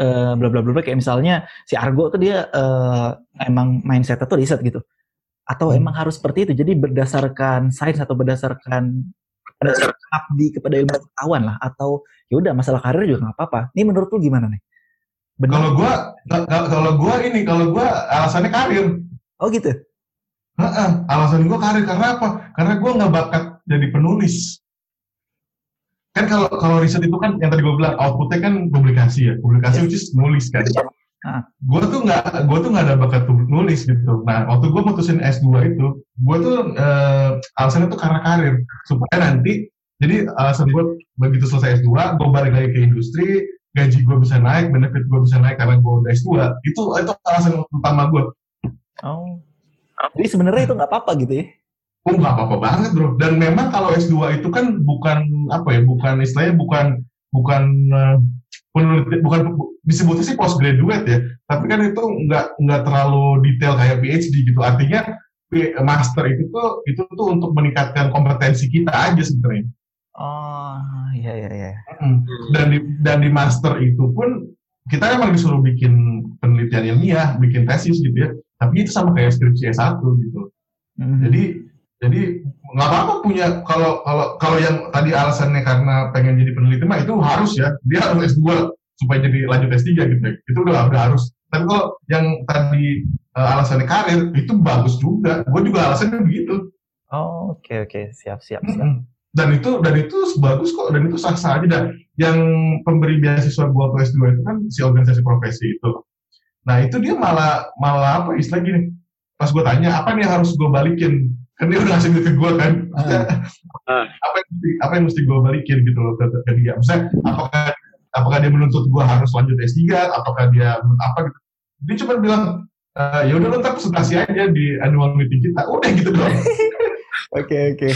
uh, bla bla bla kayak misalnya si Argo tuh dia uh, emang mindsetnya tuh riset gitu. Atau hmm. emang harus seperti itu. Jadi berdasarkan sains atau berdasarkan berdasarkan. abdi kepada ilmu pengetahuan lah. Atau ya udah masalah karir juga nggak apa-apa. Ini menurut lu gimana nih kalau gue kalau gue ini kalau gue alasannya karir oh gitu Nah, alasan gue karir karena apa? Karena gue nggak bakat jadi penulis. Kan kalau kalau riset itu kan yang tadi gue bilang outputnya kan publikasi ya, publikasi which is nulis kan. Uh. Gue tuh nggak, gue tuh nggak ada bakat nulis gitu. Nah, waktu gue mutusin S2 itu, gue tuh uh, alasannya tuh karena karir supaya nanti, jadi alasan gue begitu selesai S2, gue balik lagi ke industri, gaji gue bisa naik, benefit gue bisa naik karena gue udah S2. Itu itu alasan utama gue. Oh. Jadi sebenarnya itu nggak apa-apa gitu ya? Oh nggak apa-apa banget bro. Dan memang kalau S2 itu kan bukan apa ya, bukan istilahnya bukan bukan uh, peneliti, bukan disebutnya sih postgraduate ya. Tapi kan itu nggak nggak terlalu detail kayak PhD gitu. Artinya master itu tuh itu tuh untuk meningkatkan kompetensi kita aja sebenarnya. Oh iya iya iya. Dan di dan di master itu pun kita emang disuruh bikin penelitian ilmiah, bikin tesis gitu ya. Tapi itu sama kayak skripsi S1 gitu. Mm-hmm. jadi jadi nggak apa-apa punya kalau kalau kalau yang tadi alasannya karena pengen jadi peneliti mah itu harus ya. Dia harus S2 supaya jadi lanjut S3 gitu. Itu udah udah harus. Tapi kalau yang tadi uh, alasannya karir itu bagus juga. Gue juga alasannya begitu. Oh oke okay, oke. Okay. siap siap siap. Mm-hmm. Dan itu dan itu bagus kok dan itu sah sah aja dan yang pemberi beasiswa gua ke S2 itu kan si organisasi profesi itu Nah itu dia malah malah apa istilah gini. Pas gue tanya apa nih yang harus gue balikin, kan dia udah ngasih duit ke gue kan. Uh. apa yang mesti apa yang mesti gue balikin gitu loh ke, ke dia. Misalnya apakah apakah dia menuntut gue harus lanjut S3, apakah dia apa gitu. Dia cuma bilang uh, ya udah lo ntar presentasi aja di annual meeting kita. Udah gitu doang. Oke oke.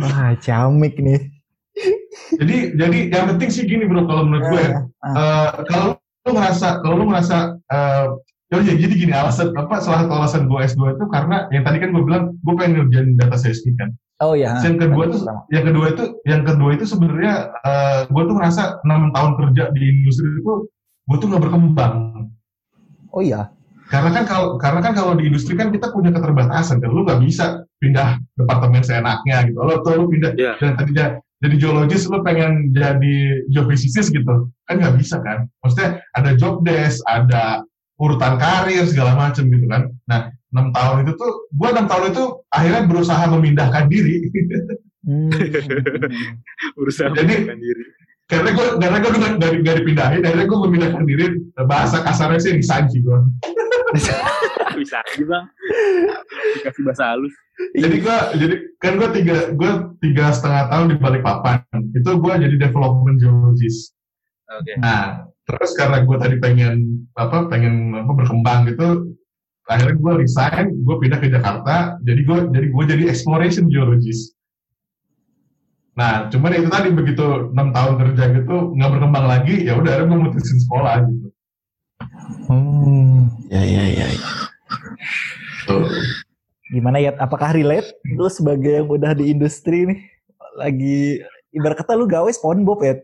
Wah, camik nih. jadi jadi yang penting sih gini bro kalau menurut gue ya. Uh, kalau lu ngerasa kalau lu ngerasa uh, ya jadi gini alasan apa salah satu alasan gue S2 itu karena yang tadi kan gue bilang gue pengen ngerjain data science kan. Oh iya. Yang kedua itu yang kedua itu yang kedua itu sebenarnya uh, eh, gue tuh ngerasa enam tahun kerja di industri itu gue tuh nggak berkembang. Oh iya karena kan kalau karena kan kalau di industri kan kita punya keterbatasan kan. Lu nggak bisa pindah departemen seenaknya gitu. Lo tuh lu pindah yeah. dan tadinya jadi geologis lu pengen jadi geofisikalis gitu. Kan nggak bisa kan. Maksudnya ada job desk ada urutan karir segala macam gitu kan. Nah enam tahun itu tuh gua enam tahun itu akhirnya berusaha memindahkan diri. Hmm. berusaha jadi, memindahkan diri karena gue karena gue nggak nggak dipindahin akhirnya gue memindahkan diri bahasa kasarnya sih sih gue bisa aja bang. Dikasih bahasa halus. Jadi gue jadi kan gue tiga gue tiga setengah tahun di balik papan itu gue jadi development geologist okay. nah terus karena gue tadi pengen apa pengen apa berkembang gitu akhirnya gue resign gue pindah ke Jakarta. Jadi gue jadi gue jadi exploration geologist nah cuman itu tadi begitu enam tahun kerja gitu nggak berkembang lagi ya udah akhirnya gue mutusin sekolah gitu hmm ya ya ya, ya. Gimana ya? Apakah relate? Lu sebagai yang udah di industri nih, lagi ibarat kata lu gawe SpongeBob ya.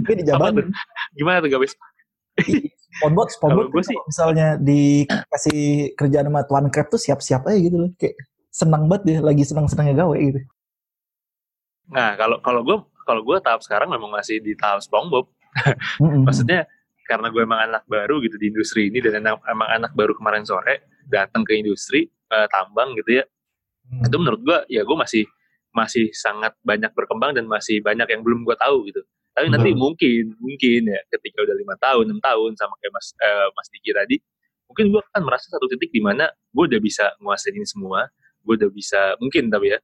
Tapi di Jaban. Gimana tuh guys? SpongeBob, SpongeBob tuh sih- misalnya dikasih kerjaan sama Tuan Crab tuh siap-siap aja gitu loh. Kayak senang banget dia, lagi senang-senangnya gawe gitu. Nah, kalau kalau gue kalau gue tahap sekarang memang masih di tahap SpongeBob. Maksudnya karena gue emang anak baru gitu di industri ini dan emang, emang anak baru kemarin sore datang ke industri eh, tambang gitu ya. Hmm. Itu menurut gue ya gue masih masih sangat banyak berkembang dan masih banyak yang belum gue tahu gitu. Tapi nanti Betul. mungkin mungkin ya ketika udah lima tahun enam tahun sama kayak Mas eh, Mas Diki tadi, mungkin gue akan merasa satu titik di mana gue udah bisa menguasai ini semua, gue udah bisa mungkin tapi ya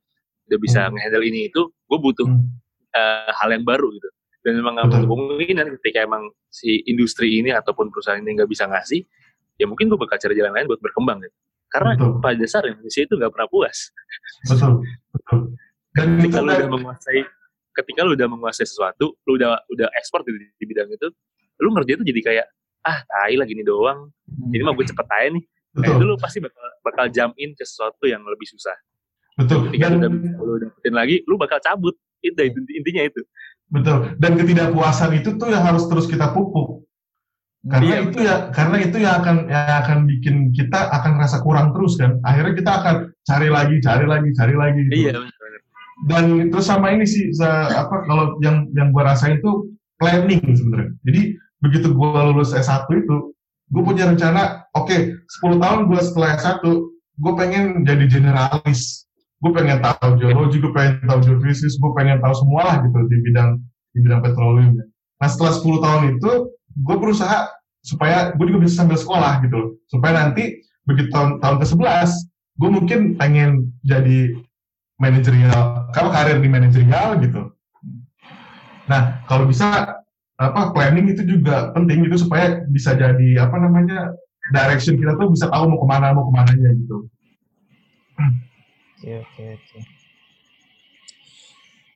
udah bisa Hmm. ngehandle ini itu, gue butuh Hmm. eh, hal yang baru gitu dan memang nggak kemungkinan ketika emang si industri ini ataupun perusahaan ini nggak bisa ngasih ya mungkin gue bakal cari jalan lain buat berkembang gitu karena Betul. pada dasarnya manusia itu nggak pernah puas Betul, betul. Dan ketika lu udah menguasai ketika lu udah menguasai sesuatu lu udah udah ekspor di, di bidang itu lu ngerjain itu jadi kayak ah tai lah gini doang ini mah gue cepet aja nih nah, itu lu pasti bakal bakal jump in ke sesuatu yang lebih susah betul. ketika Dan, lu udah dapetin lagi lu bakal cabut itu inti- intinya itu betul. Dan ketidakpuasan itu tuh yang harus terus kita pupuk. Karena Iya, itu ya, karena itu yang akan yang akan bikin kita akan rasa kurang terus kan. Akhirnya kita akan cari lagi, cari lagi, cari lagi. Gitu. iya benar Dan terus sama ini sih, apa kalau yang yang gua rasain itu planning sebenarnya. Jadi begitu gua lulus S1 itu, gue punya rencana, oke, 10 tahun gua setelah S1, gue pengen jadi generalis. Gue pengen tahu geologi, gue pengen tahu geofisik, gue pengen tahu semua lah gitu di bidang di bidang petroleum. Nah setelah 10 tahun itu, gue berusaha supaya gue juga bisa sambil sekolah gitu. Supaya nanti begitu tahun, tahun ke-11, gue mungkin pengen jadi manajerial, kalau karir di manajerial gitu. Nah, kalau bisa apa planning itu juga penting gitu supaya bisa jadi apa namanya direction kita tuh bisa tahu mau ke mana mau ke mananya gitu. Oke, oke, oke.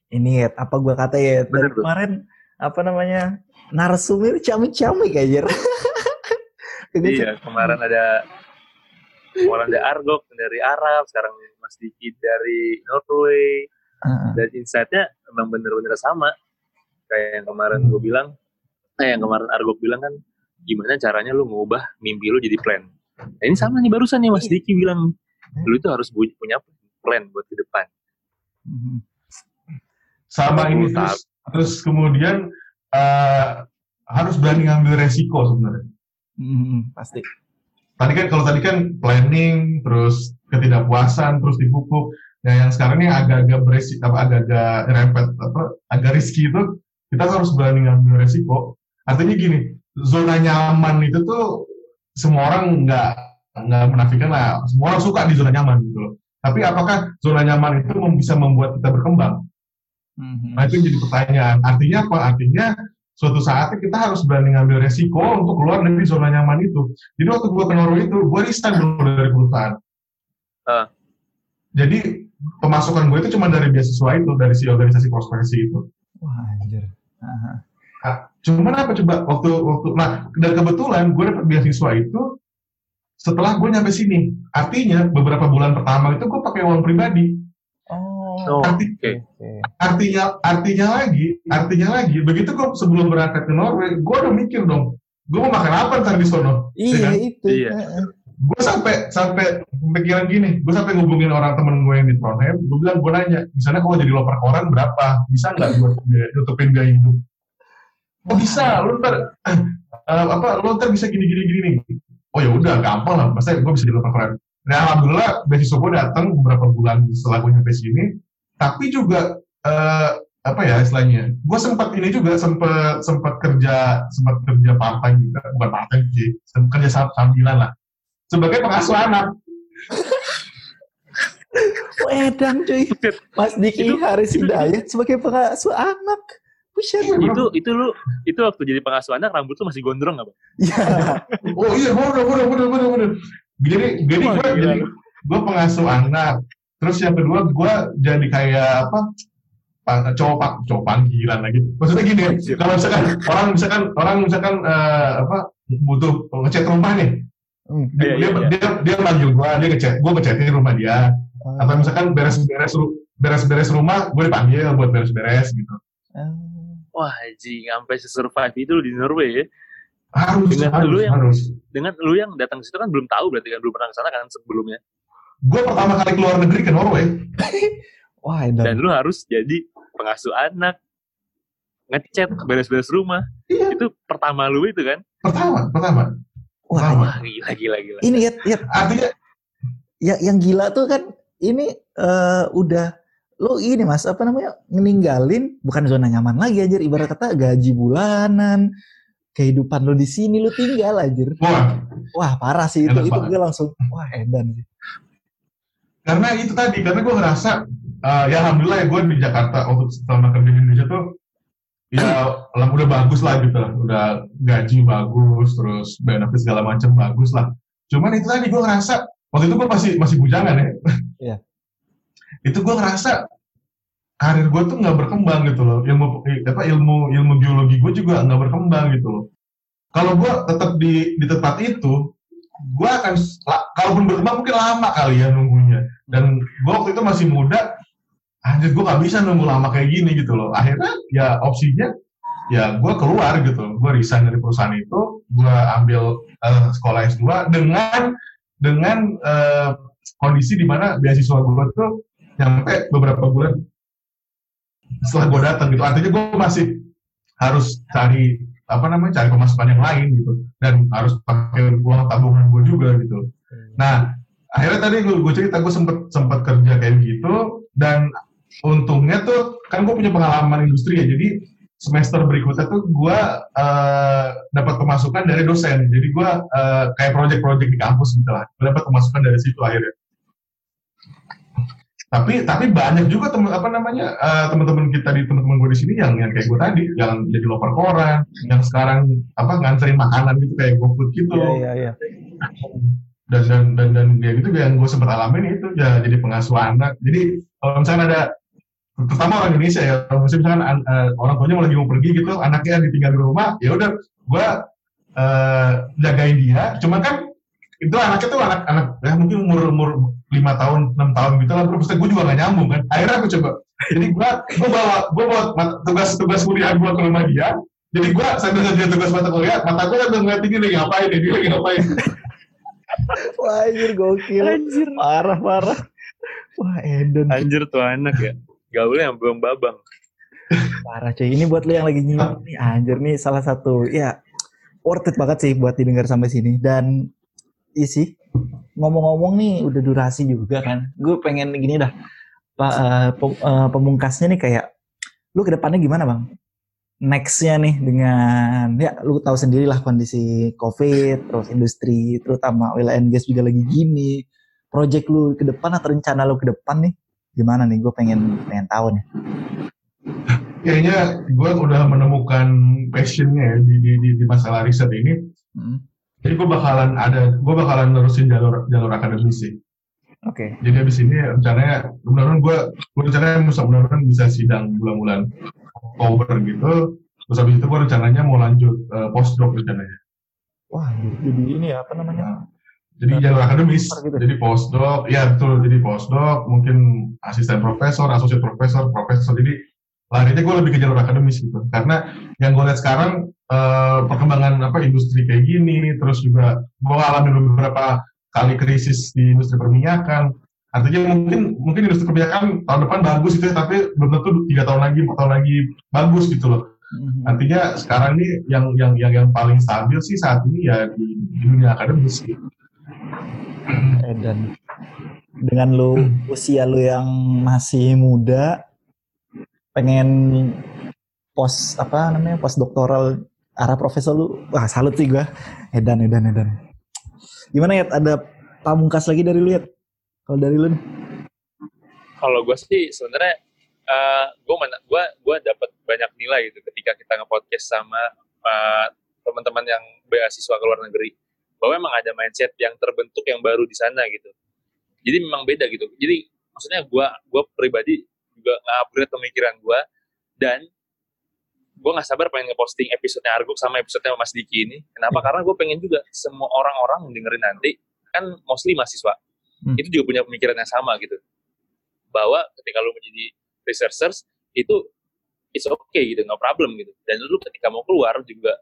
Ini ya, apa gua kata ya dari Bener tuh. kemarin apa namanya narsumnya camik-camik aja. Iya, kemarin ada kemarin ada Argok dari Arab, sekarang Mas Diki dari Norway. Heeh. Dan insight-nya emang bener-bener sama. Kayak yang kemarin Hmm. gue bilang, eh yang kemarin Argok bilang kan, gimana caranya lu ngubah mimpi lu jadi plan. Nah, ini sama nih barusan nih Mas Iya. Diki bilang, lu itu harus punya plan buat ke depan. Mhm. Sama ini 20 terus terus kemudian eh, harus berani ngambil resiko sebenarnya. Mhm, pasti. Tadi kan kalau tadi kan planning, terus ketidakpuasan, terus dipupuk. Nah yang sekarang ini agak-agak beresi, apa agak-agak rempet, apa agak riski itu kita harus berani ngambil resiko. Artinya gini, zona nyaman itu tuh semua orang nggak nggak menafikan lah. Semua orang suka di zona nyaman gitu loh. Tapi apakah zona nyaman itu mem- bisa membuat kita berkembang? Mhm. Nah itu yang jadi pertanyaan. Artinya apa? Artinya suatu saatnya kita harus berani ngambil resiko untuk keluar dari zona nyaman itu. Jadi waktu gue ke Norway itu, gue resign dulu dari perusahaan. Ah. Jadi pemasukan gue itu cuma dari beasiswa itu, dari si organisasi profesi itu. Wah, anjir. Aha. Cuman apa coba waktu waktu nah dan kebetulan gue dapat beasiswa itu setelah gue nyampe sini. Artinya beberapa bulan pertama itu gue pakai uang pribadi. Oh. Oh, Arti- oke. Oke. artinya artinya lagi artinya lagi begitu gue sebelum berangkat ke Norway gue udah mikir dong gue mau makan apa ntar di sono Iya, kan? itu. Iya. Gue sampai sampai pikiran gini gue sampai ngubungin orang temen gue yang di Trondheim gue bilang gue nanya di sana kalau jadi loper koran berapa bisa nggak gue nutupin biaya hidup oh bisa lu ntar eh, apa lu ntar bisa gini gini gini nih oh ya udah gampang lah. Pasti gue bisa jadi loper koran nah alhamdulillah beasiswa gue datang beberapa bulan setelah gue nyampe sini. Tapi juga eh, apa ya istilahnya gue sempat ini juga sempat sempat kerja sempat kerja part time juga. Bukan part time sih sempat kerja sam- sambilan lah. Sebagai pengasuh anak. Oh, edan cuy. Mas Diki Itu- Haris itu- Hidayat sebagai pengasuh anak. Buset. Itu itu lu itu waktu jadi pengasuh anak rambut lu masih gondrong nggak, Bang? Iya. oh iya bener bener bener bener bener jadi jadi gue gila. jadi gue pengasuh anak terus yang kedua gue jadi kayak apa pang- cowok pak cowok panggilan lagi maksudnya gini Anjir. kalau misalkan orang misalkan orang misalkan eh, apa butuh ngecat rumah nih Hmm. Dia, Iya, iya, dia, iya. dia, dia manggil gue, dia ngechat, gue ngechatin rumah dia. Ah. Atau misalkan beres-beres beres-beres rumah, gue dipanggil buat beres-beres gitu. Ah. Wah, anjing, sampai se-survive itu di Norway ya. Harus, Dengan harus, lu yang- harus. Dengan lu yang datang ke situ kan belum tahu berarti kan belum pernah ke sana kan sebelumnya. Gue pertama kali keluar negeri ke Norway. Wah, edan. Dan lu harus jadi pengasuh anak, ngechat, beres-beres rumah. Iya, Itu pertama lu itu kan. pertama, pertama. Wah, Pertama. Gila, gila, gila. ini ya, ya, Artinya, ya, yang gila tuh kan ini eh, udah lo ini mas apa namanya meninggalin bukan zona nyaman lagi anjir ibarat kata gaji bulanan kehidupan lo di sini lo tinggal anjir wah, wah parah sih itu itu gue langsung wah edan sih karena itu tadi, karena gue ngerasa, eh, ya Alhamdulillah ya gue di Jakarta untuk selama kerja di Indonesia tuh, ya lah udah bagus lah gitu lah. Udah gaji bagus, terus benefit segala macam bagus lah. Cuman itu tadi gue ngerasa, waktu itu gue masih masih bujangan ya. Iya. itu gue ngerasa karir gue tuh nggak berkembang gitu loh. Ilmu apa ilmu ilmu biologi gue juga nggak berkembang gitu loh. Kalau gue tetap di di tempat itu gue akan la- kalaupun berkembang mungkin lama kali ya nunggunya. Dan gue waktu itu masih muda anjir gue nggak bisa nunggu lama kayak gini gitu loh. Akhirnya ya opsinya ya gue keluar gitu gue resign dari perusahaan itu gue ambil eh, sekolah S2 dengan dengan eh, kondisi di mana beasiswa gue tuh nyampe beberapa bulan setelah gue datang gitu artinya gue masih harus cari apa namanya cari pemasukan yang lain gitu. Dan harus pakai uang tabungan gue juga gitu. Nah akhirnya tadi gue, gue cerita gue sempet sempet kerja kayak gitu. Dan untungnya tuh kan gue punya pengalaman industri ya. Jadi semester berikutnya tuh gue eh, dapat pemasukan dari dosen. Jadi gue eh, kayak project-project di kampus gitu lah. Gue dapat pemasukan dari situ akhirnya tapi tapi banyak juga temen apa namanya eh, teman-teman kita di teman-teman gue di sini yang yang kayak gue tadi yang jadi loper koran yang sekarang apa nganterin makanan gitu kayak GoFood gitu. Iya iya iya. Dan dan dan dan ya gitu yang gue sempat alamin itu ya jadi pengasuh anak. Jadi kalau misalnya ada terutama orang Indonesia ya kalau misalnya an- eh, orang tuanya mau lagi mau pergi gitu anaknya ditinggal di rumah ya udah gue eh, jagain dia. Cuma kan itu anaknya tuh anak-anak ya mungkin umur umur lima tahun enam tahun gitu lah. Terus gue juga gak nyambung kan. Akhirnya aku coba. Jadi gue gue bawa gue bawa tugas-tugas kuliah gue ke rumah dia. Jadi gue sambil ngerjain tugas mata kuliah mata gue sambil ngeliatin dia lagi ngapain dia lagi ngapain wah anjir gokil. Anjir. parah parah. Wah edan Anjir tuh anak ya. Gaulnya yang belum babang. parah cuy. Ini buat lo yang lagi nyimak nih anjir nih salah satu. Ya worth it banget sih buat didengar sampai sini. Dan isi ngomong-ngomong nih udah durasi juga kan. Gue pengen gini dah. Pak eh, pem- eh, pemungkasnya nih kayak lu ke depannya gimana bang? Nextnya nih dengan ya lu tahu sendiri lah kondisi covid terus industri terutama oil and gas juga lagi gini. Project lu ke depan atau rencana lu ke depan nih gimana nih? Gue pengen pengen tahu nih. Kayaknya gue udah menemukan passionnya ya di, di, di, di masalah riset ini. Hmm, Jadi gue bakalan ada, gue bakalan nerusin jalur jalur akademis sih. oke Jadi abis ini rencananya, mudah-mudahan gue, gue rencananya mudah-mudahan bisa sidang bulan-bulan Oktober gitu. Terus habis itu gue rencananya mau lanjut eh, postdoc rencananya. wah jadi ini ya apa namanya Nah, jadi jalur akademis, Gitu. jadi postdoc, ya betul, jadi postdoc, mungkin asisten profesor, asosiat profesor, profesor, jadi larinya gue lebih ke jalur akademis gitu. Karena yang gue lihat sekarang eh, perkembangan apa industri kayak gini, terus juga gue ngalamin beberapa kali krisis di industri perminyakan. Artinya mungkin mungkin industri perminyakan tahun depan bagus gitu ya, tapi belum tentu tiga tahun lagi, empat tahun lagi bagus gitu loh. Mhm. Artinya sekarang ini yang yang yang yang paling stabil sih saat ini ya di, di dunia akademis gitu. Eh, dan dengan lu usia lu yang masih muda pengen pos apa namanya pos doktoral arah profesor lu wah salut sih gua. Edan edan edan. Gimana ya ada pamungkas lagi dari lu ya kalau dari lu Kalau gue sih sebenarnya eh gue mana gue gue dapat banyak nilai gitu ketika kita nge-podcast sama eh, teman-teman yang beasiswa ke luar negeri. Bahwa emang ada mindset yang terbentuk yang baru di sana gitu. Jadi memang beda gitu. Jadi maksudnya gue gue pribadi juga nge-upgrade pemikiran gue dan gue nggak sabar pengen ngeposting episode Arguk sama episode Mas Diki ini. Kenapa? Karena gue pengen juga semua orang-orang yang dengerin nanti kan mostly mahasiswa. Hmm. Itu juga punya pemikiran yang sama gitu. Bahwa ketika lu menjadi researchers itu it's okay gitu, no problem gitu. Dan lu ketika mau keluar juga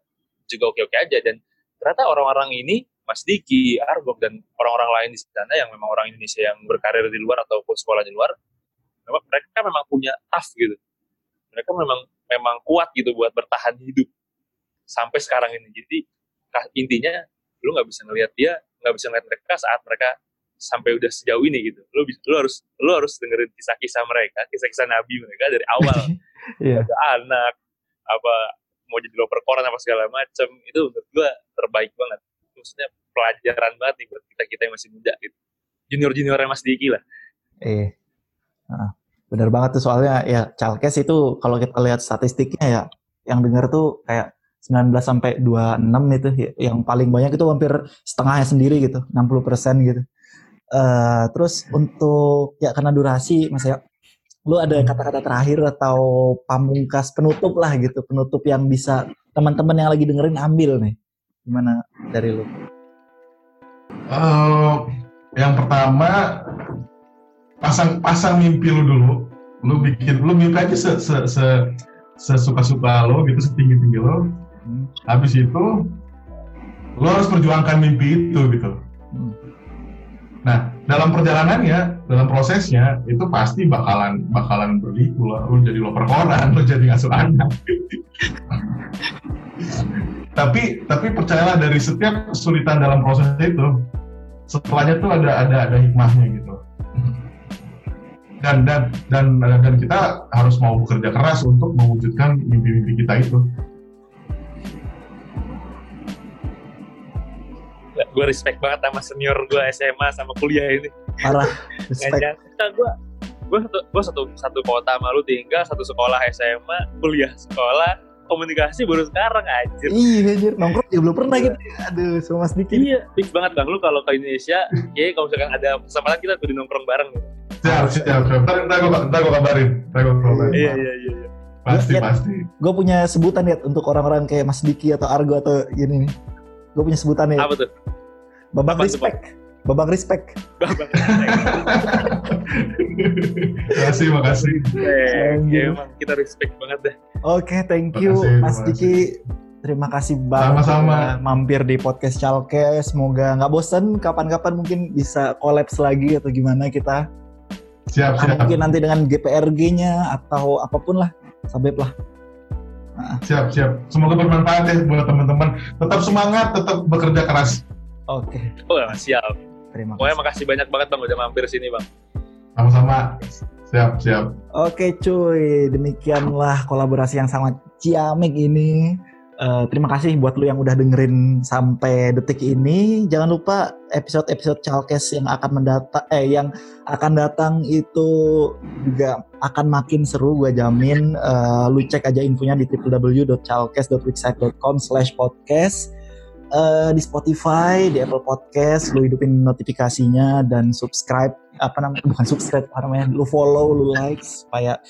juga oke-oke aja dan ternyata orang-orang ini Mas Diki, Argok dan orang-orang lain di sana yang memang orang Indonesia yang berkarir di luar ataupun sekolah di luar, mereka memang punya tough gitu. Mereka memang memang kuat gitu buat bertahan hidup sampai sekarang ini. Jadi intinya lu nggak bisa ngelihat dia, nggak bisa ngeliat mereka saat mereka sampai udah sejauh ini gitu. Lu, lu harus lu harus dengerin kisah-kisah mereka, kisah-kisah nabi mereka dari awal. Iya. Ada anak, apa mau jadi loper koran apa segala macem itu menurut gua terbaik banget. Maksudnya pelajaran banget nih buat kita kita yang masih muda gitu. Junior juniornya Mas Diki lah. Eh, bener banget tuh soalnya ya Chalkes itu kalau kita lihat statistiknya ya yang denger tuh kayak 19 sampai 26 itu ya, yang paling banyak itu hampir setengahnya sendiri gitu, 60 persen gitu. Uh, terus untuk ya karena durasi Mas ya, lu ada kata-kata terakhir atau pamungkas penutup lah gitu, penutup yang bisa teman-teman yang lagi dengerin ambil nih. Gimana dari lu? Uh, yang pertama pasang pasang mimpi lu dulu. Lu bikin lu mimpi aja se, se, se sesuka-suka lo gitu setinggi tinggi lo. Hmm. Habis itu lo harus perjuangkan mimpi itu gitu. Hmm. Nah, dalam perjalanannya, dalam prosesnya itu pasti bakalan bakalan berliku lah. Lo jadi lo perkoran, lo jadi ngasuh anak. tapi tapi percayalah dari setiap kesulitan dalam proses itu setelahnya tuh ada ada ada hikmahnya gitu dan dan dan dan kita harus mau bekerja keras untuk mewujudkan mimpi-mimpi kita itu gue respect banget sama senior gue SMA sama kuliah ini parah respect gue gue satu gue satu satu kota malu tinggal satu sekolah SMA kuliah sekolah komunikasi baru sekarang anjir. Iya anjir, nongkrong juga belum pernah gitu. Aduh, sama sedikit. Iya, fix banget Bang. Lu kalau ke Indonesia, ya kalau misalkan ada kesempatan kita kudu nongkrong bareng gitu. Siap, siap, siap. Ntar, ntar, gue, ntar gue kabarin. Ntar gue kabarin. Iya, iya, iya. iya. Pasti, ya, pasti. Gue punya sebutan ya untuk orang-orang kayak Mas Diki atau Argo atau gini nih. Gue punya sebutan ya. Apa tuh? Babang Apa respect. Babang respect. Babang respect. makasih, makasih. Eh, ya, emang kita respect banget deh. Oke, okay, thank you makasih, Mas Diki. Terima kasih banget Sama-sama. mampir di podcast Chalkes. Semoga nggak bosen. Kapan-kapan mungkin bisa kolaps lagi atau gimana kita. Siap, siap. Mungkin nanti dengan GPRG-nya atau apa pun lah. Sabep lah. Nah. Siap, siap. Semoga bermanfaat ya buat teman-teman. Tetap semangat, tetap bekerja keras. Oke. Okay. Oh, siap. Terima kasih. Pokoknya makasih banyak banget Bang udah mampir sini, Bang. Sama-sama. Siap, siap. Oke cuy, demikianlah kolaborasi yang sangat ciamik ini. Uh, terima kasih buat lu yang udah dengerin sampai detik ini. Jangan lupa episode-episode Chalkes yang akan mendatang eh yang akan datang itu juga akan makin seru gue jamin. Uh, lu cek aja infonya di www.chalkes.wixsite.com/podcast uh, di Spotify, di Apple Podcast, lu hidupin notifikasinya dan subscribe apa namanya bukan subscribe apa namanya, lu follow, lu like supaya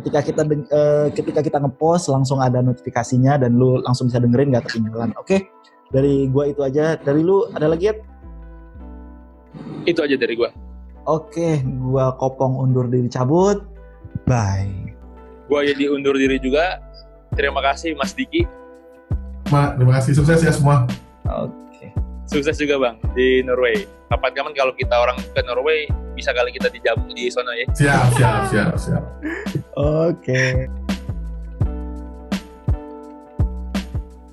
ketika kita uh, ketika kita ngepost langsung ada notifikasinya dan lu langsung bisa dengerin nggak ketinggalan. Oke, okay? dari gua itu aja. Dari lu ada lagi ya? Itu aja dari gua. Oke, okay, gua kopong undur diri cabut. Bye. Gua jadi undur diri juga. Terima kasih Mas Diki Ma, terima kasih sukses ya semua. Oke. Okay. Sukses juga bang di Norway. Kapan-kapan kalau kita orang ke Norway bisa kali kita dijamu di sana ya. Siap, siap, siap, siap. Oke. Okay.